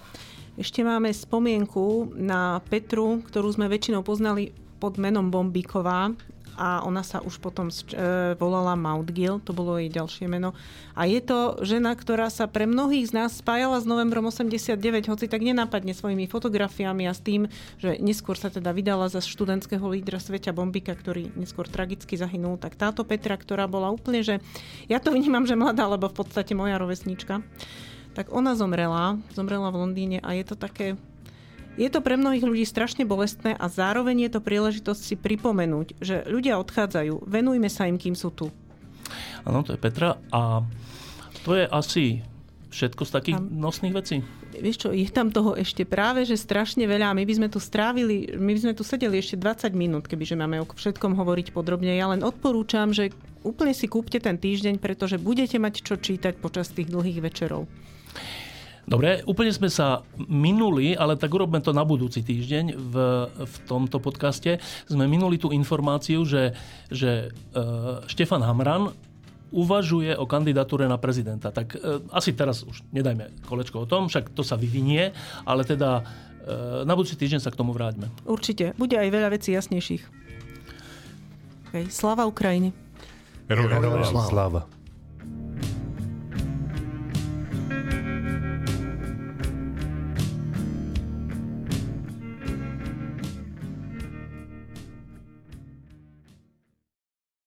Speaker 1: Ešte máme spomienku na Petru, ktorú sme väčšinou poznali pod menom Bombíková a ona sa už potom e, volala Maudgil, to bolo jej ďalšie meno. A je to žena, ktorá sa pre mnohých z nás spájala s novembrom 89, hoci tak nenápadne svojimi fotografiami a s tým, že neskôr sa teda vydala za študentského lídra Sveťa Bombika, ktorý neskôr tragicky zahynul. Tak táto Petra, ktorá bola úplne, že ja to vnímam, že mladá, lebo v podstate moja rovesnička, tak ona zomrela, zomrela v Londýne a je to také je to pre mnohých ľudí strašne bolestné a zároveň je to príležitosť si pripomenúť, že ľudia odchádzajú, venujme sa im, kým sú tu.
Speaker 5: Áno, to je Petra a to je asi všetko z takých a, nosných vecí.
Speaker 1: Vieš čo, je tam toho ešte práve, že strašne veľa. My by sme tu strávili, my by sme tu sedeli ešte 20 minút, kebyže máme o všetkom hovoriť podrobne. Ja len odporúčam, že úplne si kúpte ten týždeň, pretože budete mať čo čítať počas tých dlhých večerov.
Speaker 5: Dobre, úplne sme sa minuli, ale tak urobme to na budúci týždeň v, v tomto podcaste. Sme minuli tú informáciu, že, že uh, Štefan Hamran uvažuje o kandidatúre na prezidenta. Tak uh, asi teraz už nedajme kolečko o tom, však to sa vyvinie, ale teda uh, na budúci týždeň sa k tomu vráťme.
Speaker 1: Určite. Bude aj veľa vecí jasnejších. Okay. Sláva Ukrajine.
Speaker 3: Heroja
Speaker 2: Sláva.